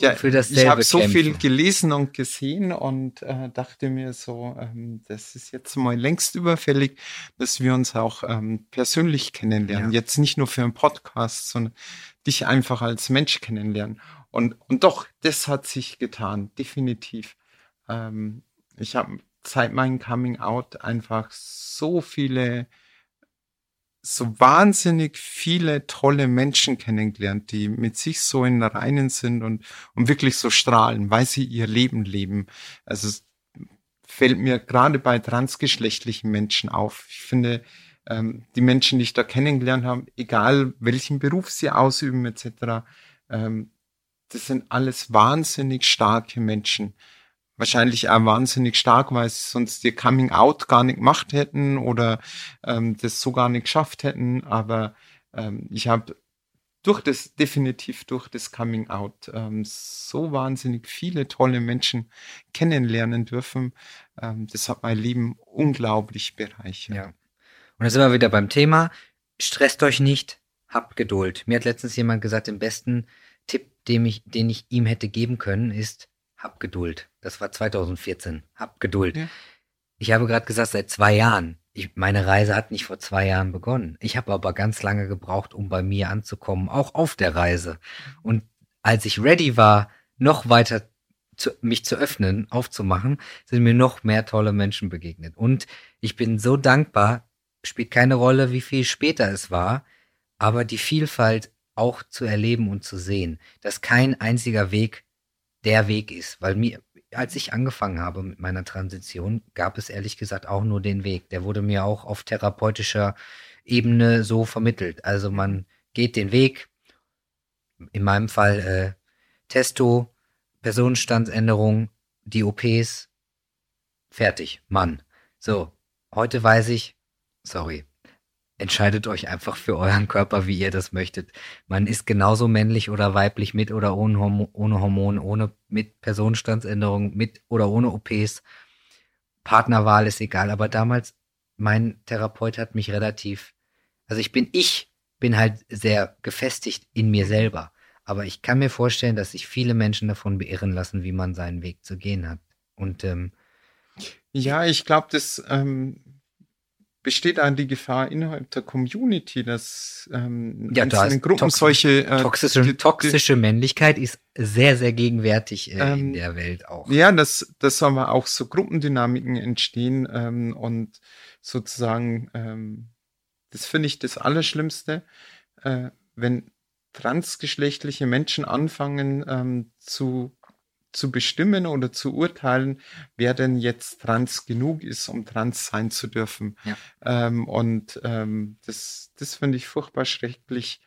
ja, für dasselbe Ich habe so viel gelesen und gesehen und äh, dachte mir so, ähm, das ist jetzt mal längst überfällig, dass wir uns auch ähm, persönlich kennenlernen. Ja. Jetzt nicht nur für einen Podcast, sondern dich einfach als Mensch kennenlernen. Und, und doch, das hat sich getan, definitiv. Ähm, ich habe seit meinem Coming Out einfach so viele, so wahnsinnig viele tolle Menschen kennengelernt, die mit sich so in Reinen sind und, und wirklich so strahlen, weil sie ihr Leben leben. Also es fällt mir gerade bei transgeschlechtlichen Menschen auf. Ich finde, ähm, die Menschen, die ich da kennengelernt habe, egal welchen Beruf sie ausüben etc., ähm, das sind alles wahnsinnig starke Menschen. Wahrscheinlich auch wahnsinnig stark, weil sie sonst ihr Coming Out gar nicht gemacht hätten oder ähm, das so gar nicht geschafft hätten. Aber ähm, ich habe durch das, definitiv durch das Coming Out, ähm, so wahnsinnig viele tolle Menschen kennenlernen dürfen. Ähm, das hat mein Leben unglaublich bereichert. Ja. Und da sind wir wieder beim Thema. Stresst euch nicht, habt Geduld. Mir hat letztens jemand gesagt, im besten Tipp, den ich, den ich ihm hätte geben können, ist, hab Geduld. Das war 2014. Hab Geduld. Ja. Ich habe gerade gesagt, seit zwei Jahren. Ich, meine Reise hat nicht vor zwei Jahren begonnen. Ich habe aber ganz lange gebraucht, um bei mir anzukommen, auch auf der Reise. Und als ich ready war, noch weiter zu, mich zu öffnen, aufzumachen, sind mir noch mehr tolle Menschen begegnet. Und ich bin so dankbar, spielt keine Rolle, wie viel später es war, aber die Vielfalt auch zu erleben und zu sehen, dass kein einziger Weg der Weg ist, weil mir, als ich angefangen habe mit meiner Transition, gab es ehrlich gesagt auch nur den Weg. Der wurde mir auch auf therapeutischer Ebene so vermittelt. Also man geht den Weg, in meinem Fall äh, Testo, Personenstandsänderung, die OPs, fertig, Mann. So, heute weiß ich, sorry, entscheidet euch einfach für euren Körper, wie ihr das möchtet. Man ist genauso männlich oder weiblich mit oder ohne, Horm ohne Hormone, ohne mit Personenstandsänderung, mit oder ohne OPs. Partnerwahl ist egal, aber damals mein Therapeut hat mich relativ, also ich bin ich, bin halt sehr gefestigt in mir selber. Aber ich kann mir vorstellen, dass sich viele Menschen davon beirren lassen, wie man seinen Weg zu gehen hat. Und ähm, ja, ich glaube, das ähm, besteht an die Gefahr innerhalb der Community, dass ähm, ja, da in Gruppen tox solche äh, toxische, toxische Männlichkeit ist sehr sehr gegenwärtig äh, ähm, in der Welt auch. Ja, dass dass aber auch so Gruppendynamiken entstehen ähm, und sozusagen ähm, das finde ich das Allerschlimmste, äh, wenn transgeschlechtliche Menschen anfangen ähm, zu zu bestimmen oder zu urteilen, wer denn jetzt trans genug ist, um trans sein zu dürfen. Ja. Ähm, und ähm, das, das finde ich furchtbar schrecklich.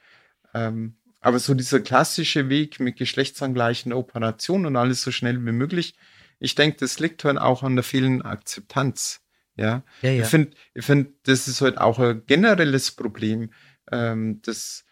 Ähm, aber so dieser klassische Weg mit geschlechtsangleichender Operation und alles so schnell wie möglich, ich denke, das liegt halt auch an der fehlenden Akzeptanz. Ja, ja, ja. ich finde, ich finde, das ist halt auch ein generelles Problem, ähm, das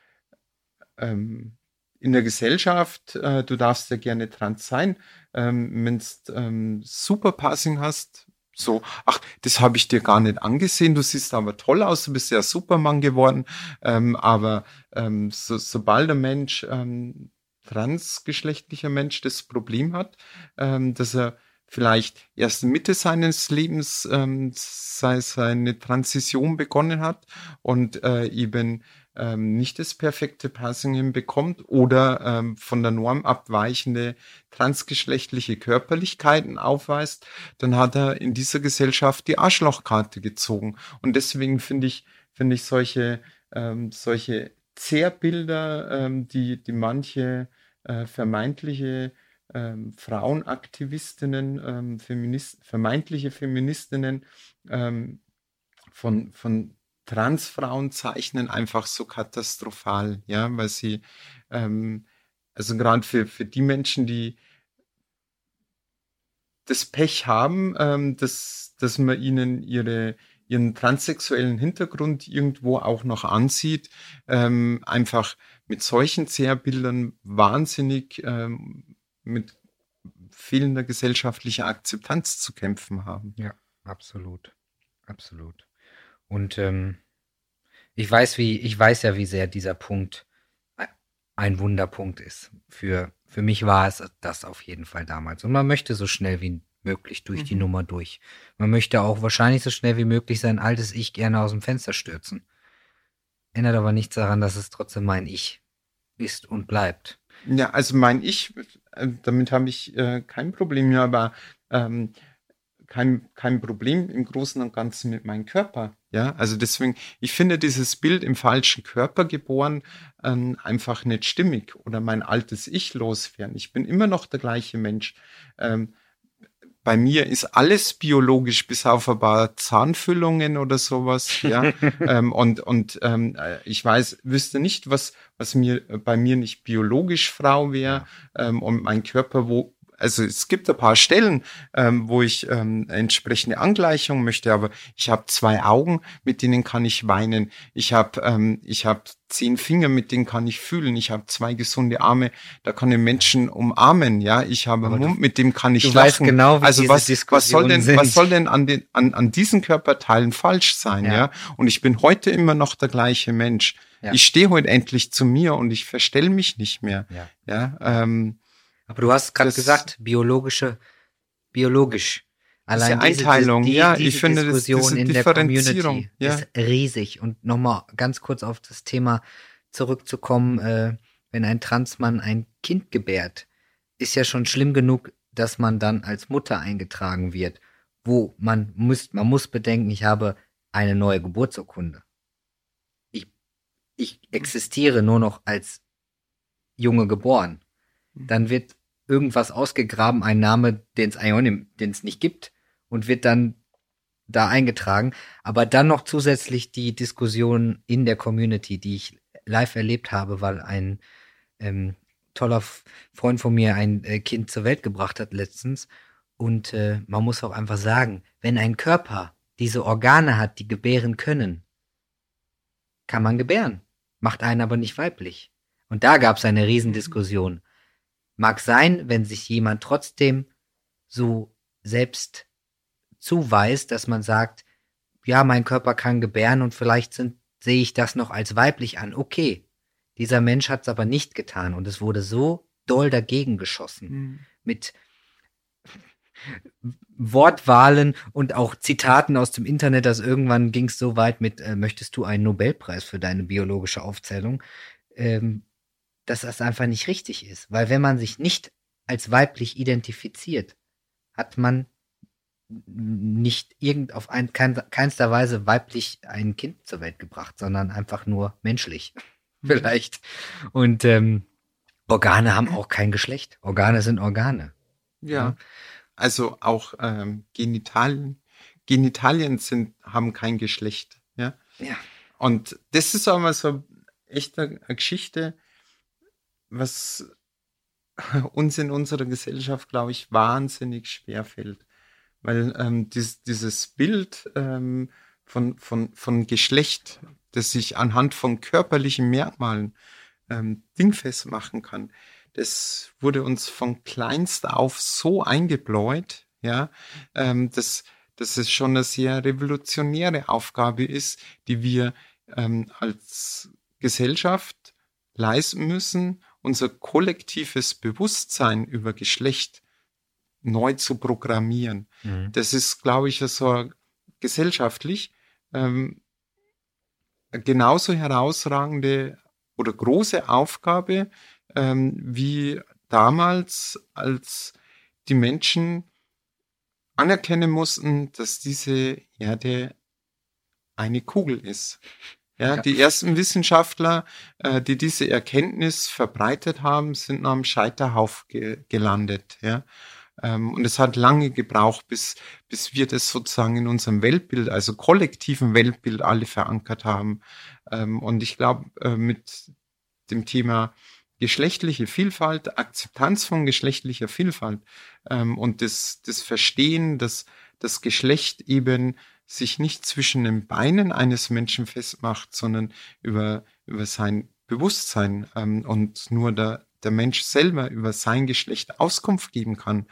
ähm, in der Gesellschaft, äh, du darfst ja gerne trans sein. Ähm, Wenn du ähm, super Passing hast, So, ach, das habe ich dir gar nicht angesehen, du siehst aber toll aus, du bist ja Superman geworden. Ähm, aber ähm, so, sobald der Mensch, ähm, transgeschlechtlicher Mensch, das Problem hat, ähm, dass er vielleicht erst Mitte seines Lebens ähm, sei, seine Transition begonnen hat und äh, eben ähm, nicht das perfekte Passing hinbekommt oder ähm, von der Norm abweichende transgeschlechtliche Körperlichkeiten aufweist, dann hat er in dieser Gesellschaft die Arschlochkarte gezogen. Und deswegen finde ich, finde ich solche, ähm, solche Zerrbilder, ähm, die, die manche äh, vermeintliche ähm, Frauenaktivistinnen, ähm, Feminist, vermeintliche Feministinnen ähm, von, von Transfrauen zeichnen einfach so katastrophal, ja, weil sie, ähm, also gerade für, für die Menschen, die das Pech haben, ähm, dass, dass man ihnen ihre, ihren transsexuellen Hintergrund irgendwo auch noch ansieht, ähm, einfach mit solchen Zerrbildern wahnsinnig ähm, mit fehlender gesellschaftlicher Akzeptanz zu kämpfen haben. Ja, absolut. Absolut. Und ähm, ich weiß, wie, ich weiß ja, wie sehr dieser Punkt ein Wunderpunkt ist. Für, für mich war es das auf jeden Fall damals. Und man möchte so schnell wie möglich durch mhm. die Nummer durch. Man möchte auch wahrscheinlich so schnell wie möglich sein altes Ich gerne aus dem Fenster stürzen. Ändert aber nichts daran, dass es trotzdem mein Ich ist und bleibt. Ja, also mein Ich, äh, damit habe ich äh, kein Problem mehr, aber ähm, kein, kein Problem im Großen und Ganzen mit meinem Körper. Ja, also deswegen, ich finde dieses Bild im falschen Körper geboren ähm, einfach nicht stimmig oder mein altes Ich loswerden. Ich bin immer noch der gleiche Mensch. Ähm, bei mir ist alles biologisch, bis auf ein paar Zahnfüllungen oder sowas. Ja, (laughs) ähm, und und ähm, äh, ich weiß, wüsste nicht, was was mir bei mir nicht biologisch Frau wäre ähm, und mein Körper wo also es gibt ein paar Stellen, ähm, wo ich ähm, entsprechende Angleichung möchte, aber ich habe zwei Augen, mit denen kann ich weinen. Ich habe ähm, ich habe zehn Finger, mit denen kann ich fühlen. Ich habe zwei gesunde Arme, da kann ich Menschen umarmen. Ja, ich habe einen Mund, mit dem kann ich du lachen. Weißt genau, wie also was was soll denn sind. was soll denn an den an, an diesen Körperteilen falsch sein? Ja. Ja. und ich bin heute immer noch der gleiche Mensch. Ja. Ich stehe heute endlich zu mir und ich verstell mich nicht mehr. Ja. Ja, ähm, Aber du hast gerade Das- gesagt, biologische, biologisch. Allein Diese Einteilung, die, ja, diese ich finde, das- Diskussion diese in der Community ja. ist riesig. Und nochmal ganz kurz auf das Thema zurückzukommen, äh, wenn ein Transmann ein Kind gebärt, ist ja schon schlimm genug, dass man dann als Mutter eingetragen wird, wo man muss, man muss bedenken, ich habe eine neue Geburtsurkunde. Ich, ich existiere nur noch als Junge geboren. Dann wird irgendwas ausgegraben, ein Name, den es nicht- gibt, und wird dann da eingetragen. Aber dann noch zusätzlich die Diskussion in der Community, die ich live erlebt habe, weil ein ähm, toller Freund von mir ein äh, Kind zur Welt gebracht hat letztens. Und äh, man muss auch einfach sagen, wenn ein Körper diese Organe hat, die gebären können, kann man gebären. Macht einen aber nicht weiblich. Und da gab es eine Riesendiskussion. Mag sein, wenn sich jemand trotzdem so selbst zuweist, dass man sagt, ja, mein Körper kann gebären und vielleicht sind, sehe ich das noch als weiblich an. Okay. Dieser Mensch hat es aber nicht getan und es wurde so doll dagegen geschossen mit Wortwahlen und auch Zitaten aus dem Internet, dass irgendwann ging es so weit mit, äh, möchtest du einen Nobelpreis für deine biologische Aufzählung, ähm, dass das einfach nicht richtig ist. Weil wenn man sich nicht als weiblich identifiziert, hat man nicht irgend auf ein, kein, keinster Weise weiblich ein Kind zur Welt gebracht, sondern einfach nur menschlich. Vielleicht. Und ähm, Organe haben auch kein Geschlecht. Organe sind Organe. Ja. Also auch ähm, Genitalien, Genitalien sind, haben kein Geschlecht. Ja. Ja. Und das ist auch mal so echt eine eine Geschichte, was (laughs) uns in unserer Gesellschaft, glaube ich, wahnsinnig schwer fällt. Weil ähm, dies, dieses Bild ähm, von, von, von Geschlecht, das sich anhand von körperlichen Merkmalen ähm, dingfest machen kann, das wurde uns von kleinst auf so eingebläut, ja, ähm, dass, dass es schon eine sehr revolutionäre Aufgabe ist, die wir ähm, als Gesellschaft leisten müssen, unser kollektives Bewusstsein über Geschlecht neu zu programmieren. Mhm. Das ist, glaube ich, so gesellschaftlich ähm, genauso herausragende oder große Aufgabe ähm, wie damals, als die Menschen anerkennen mussten, dass diese Erde eine Kugel ist. Ja, ja. die ersten Wissenschaftler, äh, die diese Erkenntnis verbreitet haben, sind am Scheiterhauf ge gelandet. Ja. Ähm, und es hat lange gebraucht, bis, bis wir das sozusagen in unserem Weltbild, also kollektiven Weltbild alle verankert haben. Ähm, und ich glaube, äh, mit dem Thema geschlechtliche Vielfalt, Akzeptanz von geschlechtlicher Vielfalt ähm, und das, das Verstehen, dass das Geschlecht eben sich nicht zwischen den Beinen eines Menschen festmacht, sondern über, über sein Bewusstsein ähm, und nur der, der Mensch selber über sein Geschlecht Auskunft geben kann.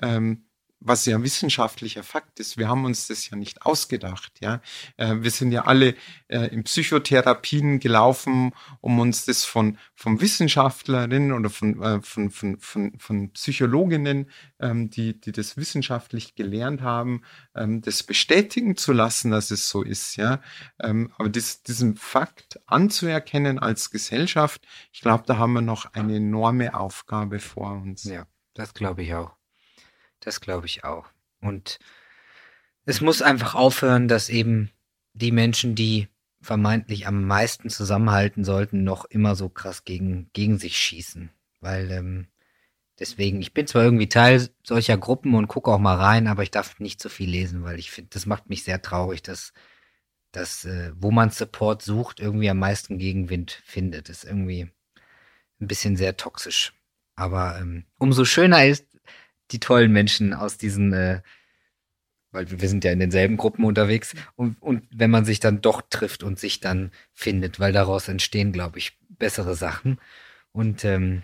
Ähm, was ja wissenschaftlicher Fakt ist. Wir haben uns das ja nicht ausgedacht, ja. Äh, wir sind ja alle äh, in Psychotherapien gelaufen, um uns das von, von Wissenschaftlerinnen oder von, äh, von, von, von, von Psychologinnen, ähm, die, die das wissenschaftlich gelernt haben, ähm, das bestätigen zu lassen, dass es so ist, ja. Ähm, aber das, diesen Fakt anzuerkennen als Gesellschaft, ich glaube, da haben wir noch eine enorme Aufgabe vor uns. Ja, das glaube ich auch. Das glaube ich auch. Und es muss einfach aufhören, dass eben die Menschen, die vermeintlich am meisten zusammenhalten sollten, noch immer so krass gegen, gegen sich schießen. Weil ähm, deswegen, ich bin zwar irgendwie Teil solcher Gruppen und gucke auch mal rein, aber ich darf nicht so viel lesen, weil ich finde, das macht mich sehr traurig, dass, dass äh, wo man Support sucht, irgendwie am meisten Gegenwind findet. Das ist irgendwie ein bisschen sehr toxisch. Aber ähm, umso schöner ist, die tollen Menschen aus diesen, äh, weil wir sind ja in denselben Gruppen unterwegs und, und wenn man sich dann doch trifft und sich dann findet, weil daraus entstehen, glaube ich, bessere Sachen. Und ähm,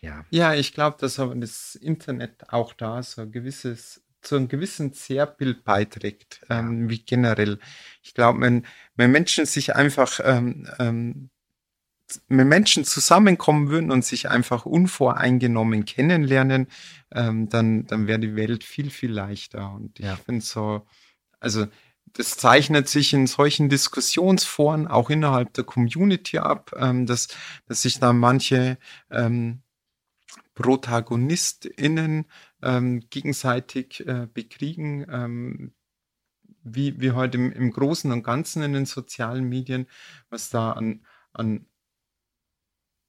ja. Ja, ich glaube, dass aber das Internet auch da so ein gewisses zu einem gewissen Zerrbild beiträgt, ähm, wie generell. Ich glaube, wenn, wenn Menschen sich einfach ähm, ähm, Menschen zusammenkommen würden und sich einfach unvoreingenommen kennenlernen, ähm, dann, dann wäre die Welt viel, viel leichter. Und ich ja. finde so, also das zeichnet sich in solchen Diskussionsforen auch innerhalb der Community ab, ähm, dass, dass sich da manche ähm, ProtagonistInnen ähm, gegenseitig äh, bekriegen, ähm, wie, wie heute im, im Großen und Ganzen in den sozialen Medien, was da an, an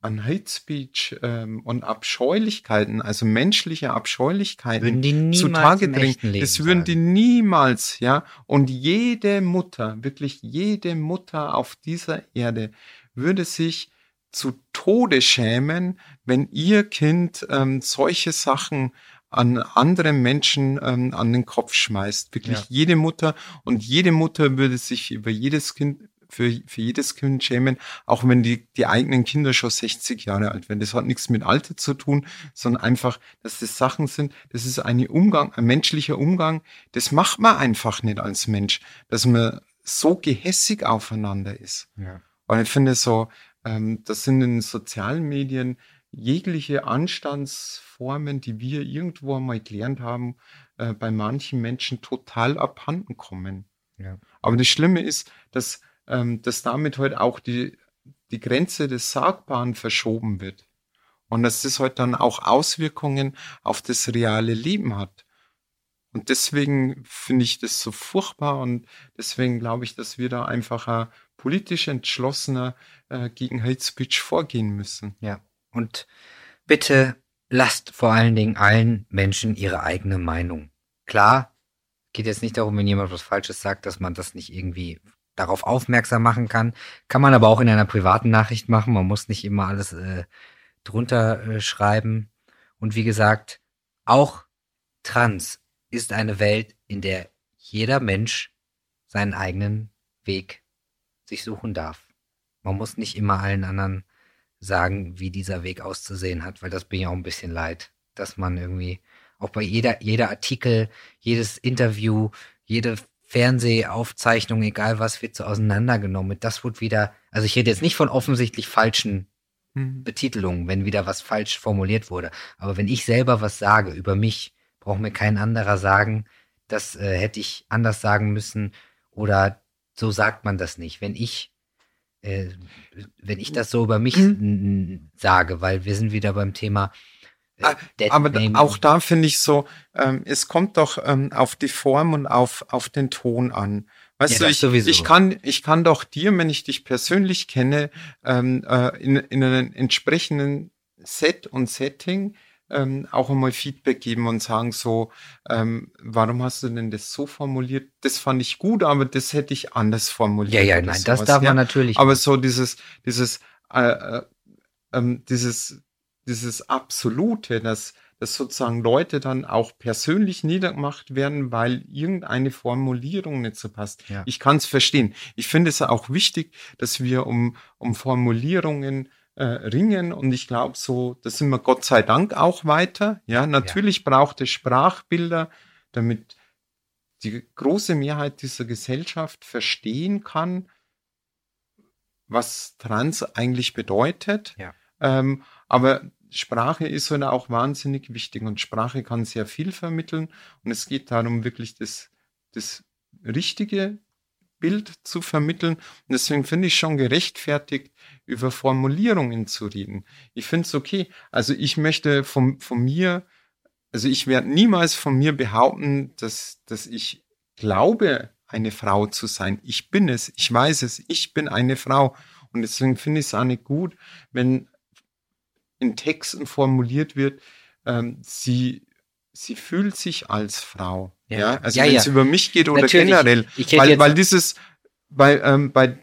an Hate Speech ähm, und Abscheulichkeiten, also menschliche Abscheulichkeiten zutage drängt. Das würden die niemals, ja. Und jede Mutter, wirklich jede Mutter auf dieser Erde würde sich zu Tode schämen, wenn ihr Kind ähm, solche Sachen an andere Menschen ähm, an den Kopf schmeißt. Wirklich ja. jede Mutter und jede Mutter würde sich über jedes Kind für, für jedes Kind schämen, auch wenn die, die eigenen Kinder schon 60 Jahre alt werden. Das hat nichts mit Alter zu tun, sondern einfach, dass das Sachen sind, das ist ein Umgang, ein menschlicher Umgang, das macht man einfach nicht als Mensch, dass man so gehässig aufeinander ist. Ja. Und ich finde so, ähm, das sind in sozialen Medien jegliche Anstandsformen, die wir irgendwo einmal gelernt haben, äh, bei manchen Menschen total abhanden kommen. Ja. Aber das Schlimme ist, dass ähm, dass damit halt auch die, die Grenze des Sagbaren verschoben wird. Und dass das halt dann auch Auswirkungen auf das reale Leben hat. Und deswegen finde ich das so furchtbar und deswegen glaube ich, dass wir da einfach politisch entschlossener äh, gegen Hate Speech vorgehen müssen. Ja. Und bitte lasst vor allen Dingen allen Menschen ihre eigene Meinung. Klar, geht jetzt nicht darum, wenn jemand was Falsches sagt, dass man das nicht irgendwie darauf aufmerksam machen kann. Kann man aber auch in einer privaten Nachricht machen. Man muss nicht immer alles äh, drunter äh, schreiben. Und wie gesagt, auch trans ist eine Welt, in der jeder Mensch seinen eigenen Weg sich suchen darf. Man muss nicht immer allen anderen sagen, wie dieser Weg auszusehen hat, weil das bin ja auch ein bisschen leid, dass man irgendwie auch bei jeder, jeder Artikel, jedes Interview, jede Fernsehaufzeichnung, egal was, wird so auseinandergenommen. Das wird wieder, also ich rede jetzt nicht von offensichtlich falschen Mhm. Betitelungen, wenn wieder was falsch formuliert wurde. Aber wenn ich selber was sage über mich, braucht mir kein anderer sagen, das äh, hätte ich anders sagen müssen oder so sagt man das nicht. Wenn ich äh, wenn ich das so über mich Mhm. sage, weil wir sind wieder beim Thema Dead Aber Naming. auch da finde ich so, ähm, es kommt doch ähm, auf die Form und auf, auf den Ton an. Weißt Ja, du, das ich, sowieso. ich kann, ich kann doch dir, wenn ich dich persönlich kenne, ähm, äh, in, in einem entsprechenden Set und Setting ähm, auch einmal Feedback geben und sagen so, ähm, warum hast du denn das so formuliert? Das fand ich gut, aber das hätte ich anders formuliert. ja, ja, nein, das sowas, darf ja? man natürlich. Aber so dieses, dieses, äh, äh, ähm, dieses, dieses Absolute, dass, dass sozusagen Leute dann auch persönlich niedergemacht werden, weil irgendeine Formulierung nicht so passt. Ja. Ich kann es verstehen. Ich finde es auch wichtig, dass wir um, um Formulierungen äh, ringen und ich glaube so, da sind wir Gott sei Dank auch weiter. Ja, natürlich braucht es Sprachbilder, damit die große Mehrheit dieser Gesellschaft verstehen kann, was Trans eigentlich bedeutet. Ja. Ähm, aber Sprache ist halt auch wahnsinnig wichtig und Sprache kann sehr viel vermitteln und es geht darum, wirklich das, das richtige Bild zu vermitteln. Und deswegen finde ich schon gerechtfertigt, über Formulierungen zu reden. Ich finde es okay. Also ich möchte von, von mir, also ich werde niemals von mir behaupten, dass, dass ich glaube, eine Frau zu sein. Ich bin es, ich weiß es, ich bin eine Frau. Und deswegen finde ich es auch nicht gut, wenn in Texten formuliert wird, ähm, sie, sie fühlt sich als Frau. Ja. Ja, also Ja, wenn ja. es über mich geht oder Natürlich. generell. Weil, weil dieses, bei, ähm, bei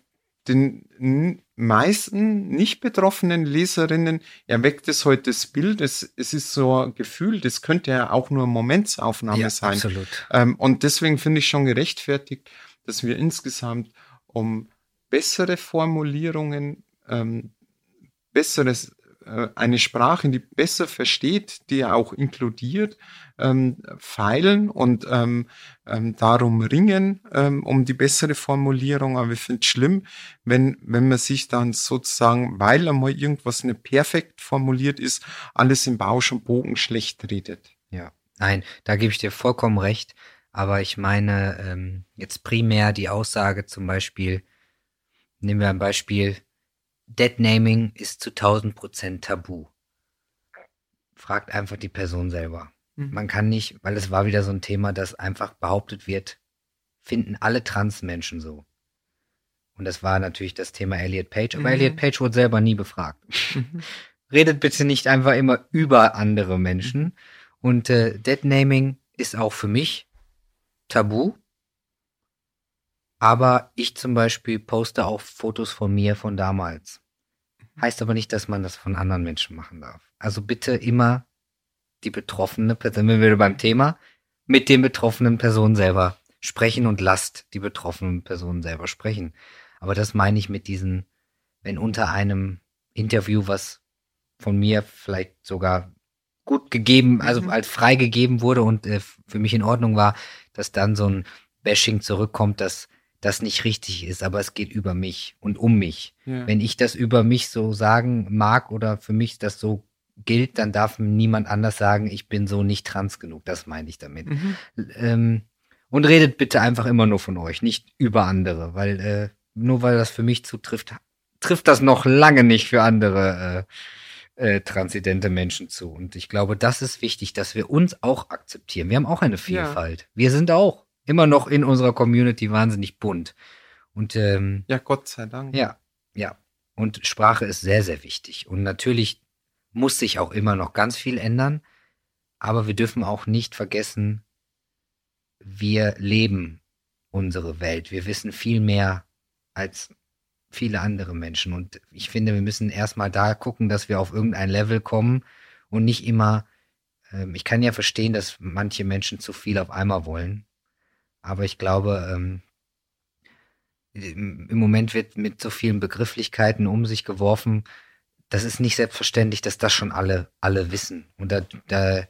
den meisten nicht betroffenen Leserinnen erweckt es heute das Bild, es, es ist so ein Gefühl, das könnte ja auch nur eine Momentsaufnahme ja, sein. absolut. Ähm, und deswegen finde ich schon gerechtfertigt, dass wir insgesamt um bessere Formulierungen, ähm, besseres, eine Sprache, die besser versteht, die auch inkludiert, ähm, feilen und ähm, ähm, darum ringen, ähm, um die bessere Formulierung. Aber ich finde es schlimm, wenn, wenn man sich dann sozusagen, weil einmal irgendwas nicht perfekt formuliert ist, alles im Bausch und Bogen schlecht redet. Ja, nein, da gebe ich dir vollkommen recht. Aber ich meine ähm, jetzt primär die Aussage zum Beispiel, nehmen wir ein Beispiel, Deadnaming ist zu 1000 Prozent tabu. Fragt einfach die Person selber. Mhm. Man kann nicht, weil es war wieder so ein Thema, das einfach behauptet wird, finden alle Transmenschen so. Und das war natürlich das Thema Elliot Page, aber Mhm. Elliot Page wurde selber nie befragt. (laughs) Redet bitte nicht einfach immer über andere Menschen. Und äh, Deadnaming ist auch für mich tabu. Aber ich zum Beispiel poste auch Fotos von mir von damals. Heißt aber nicht, dass man das von anderen Menschen machen darf. Also bitte immer die betroffene Person, wenn wir wieder beim Thema, mit den betroffenen Personen selber sprechen und lasst die betroffenen Personen selber sprechen. Aber das meine ich mit diesen, wenn unter einem Interview, was von mir vielleicht sogar gut gegeben, also Mhm. als frei gegeben wurde und äh, für mich in Ordnung war, dass dann so ein Bashing zurückkommt, dass das nicht richtig ist, aber es geht über mich und um mich. Ja. Wenn ich das über mich so sagen mag oder für mich das so gilt, dann darf niemand anders sagen, ich bin so nicht trans genug. Das meine ich damit. Mhm. Ähm, und redet bitte einfach immer nur von euch, nicht über andere, weil äh, nur weil das für mich zutrifft, trifft das noch lange nicht für andere äh, äh, transidente Menschen zu. Und ich glaube, das ist wichtig, dass wir uns auch akzeptieren. Wir haben auch eine Vielfalt. Wir sind auch immer noch in unserer Community wahnsinnig bunt. Und ähm, Ja, Gott sei Dank. ja, ja. Und Sprache ist sehr, sehr wichtig. Und natürlich muss sich auch immer noch ganz viel ändern. Aber wir dürfen auch nicht vergessen, wir leben unsere Welt. Wir wissen viel mehr als viele andere Menschen. Und ich finde, wir müssen erstmal da gucken, dass wir auf irgendein Level kommen und nicht immer, ähm, ich kann ja verstehen, dass manche Menschen zu viel auf einmal wollen. Aber ich glaube, ähm, im Moment wird mit so vielen Begrifflichkeiten um sich geworfen. Das ist nicht selbstverständlich, dass das schon alle, alle wissen. Und da, da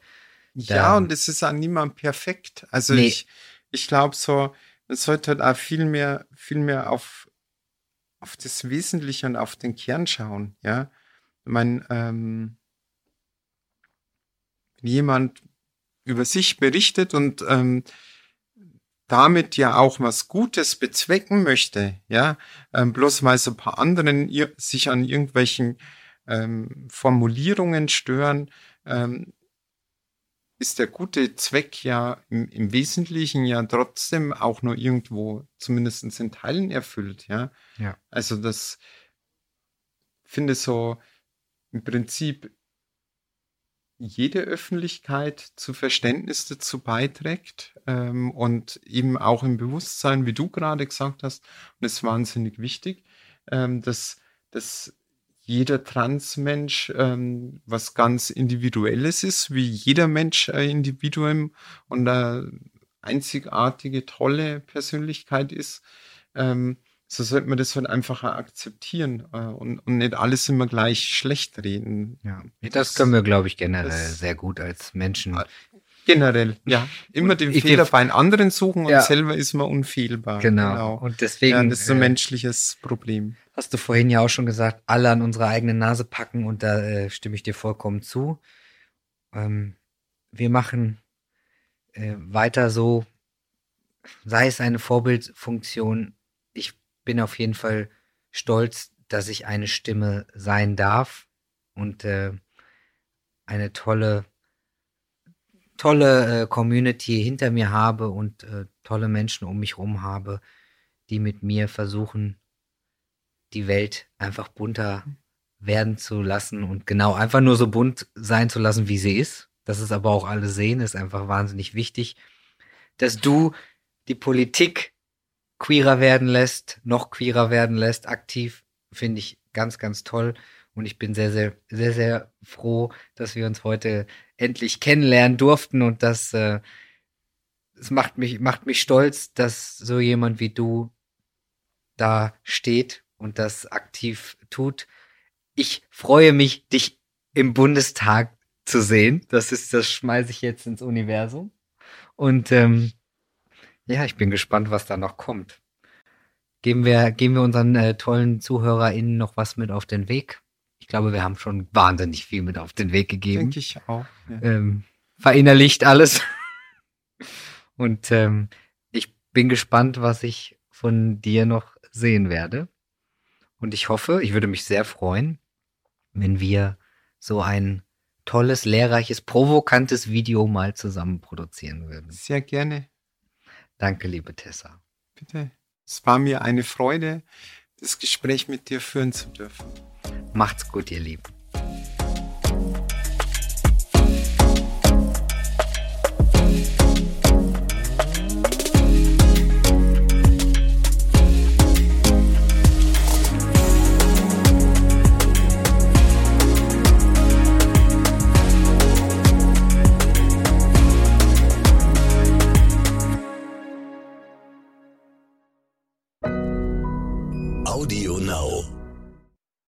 Ja, Da- und es ist an niemand perfekt. Also Nee. ich, ich glaube so, man sollte halt auch viel mehr, viel mehr auf, auf das Wesentliche und auf den Kern schauen, ja. Ich meine, ähm, wenn jemand über sich berichtet und ähm, damit ja auch was Gutes bezwecken möchte, ja, ähm, bloß weil so ein paar anderen ihr, sich an irgendwelchen ähm, Formulierungen stören, ähm, ist der gute Zweck ja im, im, Wesentlichen ja trotzdem auch nur irgendwo zumindest in Teilen erfüllt, ja. ja. Also das finde so im Prinzip jede Öffentlichkeit zu Verständnis dazu beiträgt ähm, und eben auch im Bewusstsein, wie du gerade gesagt hast, und das ist wahnsinnig wichtig, ähm, dass, dass jeder Transmensch ähm, was ganz Individuelles ist, wie jeder Mensch ein Individuum und eine einzigartige, tolle Persönlichkeit ist. Ähm, so sollte man das halt einfach akzeptieren äh, und, und nicht alles immer gleich schlecht reden. Ja, das, das können wir, glaube ich, generell sehr gut als Menschen. Äh, generell, ja. Immer den Fehler bei einem anderen suchen und ja. selber ist man unfehlbar. Genau. genau. Und deswegen. Ja, das ist ein äh, menschliches Problem. Hast du vorhin ja auch schon gesagt, alle an unsere eigene Nase packen und da äh, stimme ich dir vollkommen zu. Ähm, wir machen äh, weiter so, sei es eine Vorbildfunktion. Bin auf jeden Fall stolz, dass ich eine Stimme sein darf und äh, eine tolle, tolle äh, Community hinter mir habe und äh, tolle Menschen um mich herum habe, die mit mir versuchen, die Welt einfach bunter werden zu lassen und genau einfach nur so bunt sein zu lassen, wie sie ist. Das ist aber auch alle sehen, ist einfach wahnsinnig wichtig, dass du die Politik queerer werden lässt, noch queerer werden lässt, aktiv, finde ich ganz, ganz toll. Und ich bin sehr, sehr, sehr, sehr froh, dass wir uns heute endlich kennenlernen durften und das, äh, es macht mich, macht mich stolz, dass so jemand wie du da steht und das aktiv tut. Ich freue mich, dich im Bundestag zu sehen. Das ist, das schmeiße ich jetzt ins Universum. Und ähm, ja, ich bin gespannt, was da noch kommt. Geben wir, geben wir unseren äh, tollen ZuhörerInnen noch was mit auf den Weg? Ich glaube, wir haben schon wahnsinnig viel mit auf den Weg gegeben. Denke ich auch. Ja. Ähm, verinnerlicht alles. (laughs) Und ähm, ich bin gespannt, was ich von dir noch sehen werde. Und ich hoffe, ich würde mich sehr freuen, wenn wir so ein tolles, lehrreiches, provokantes Video mal zusammen produzieren würden. Sehr gerne. Danke, liebe Tessa. Bitte. Es war mir eine Freude, das Gespräch mit dir führen zu dürfen. Macht's gut, ihr Lieben.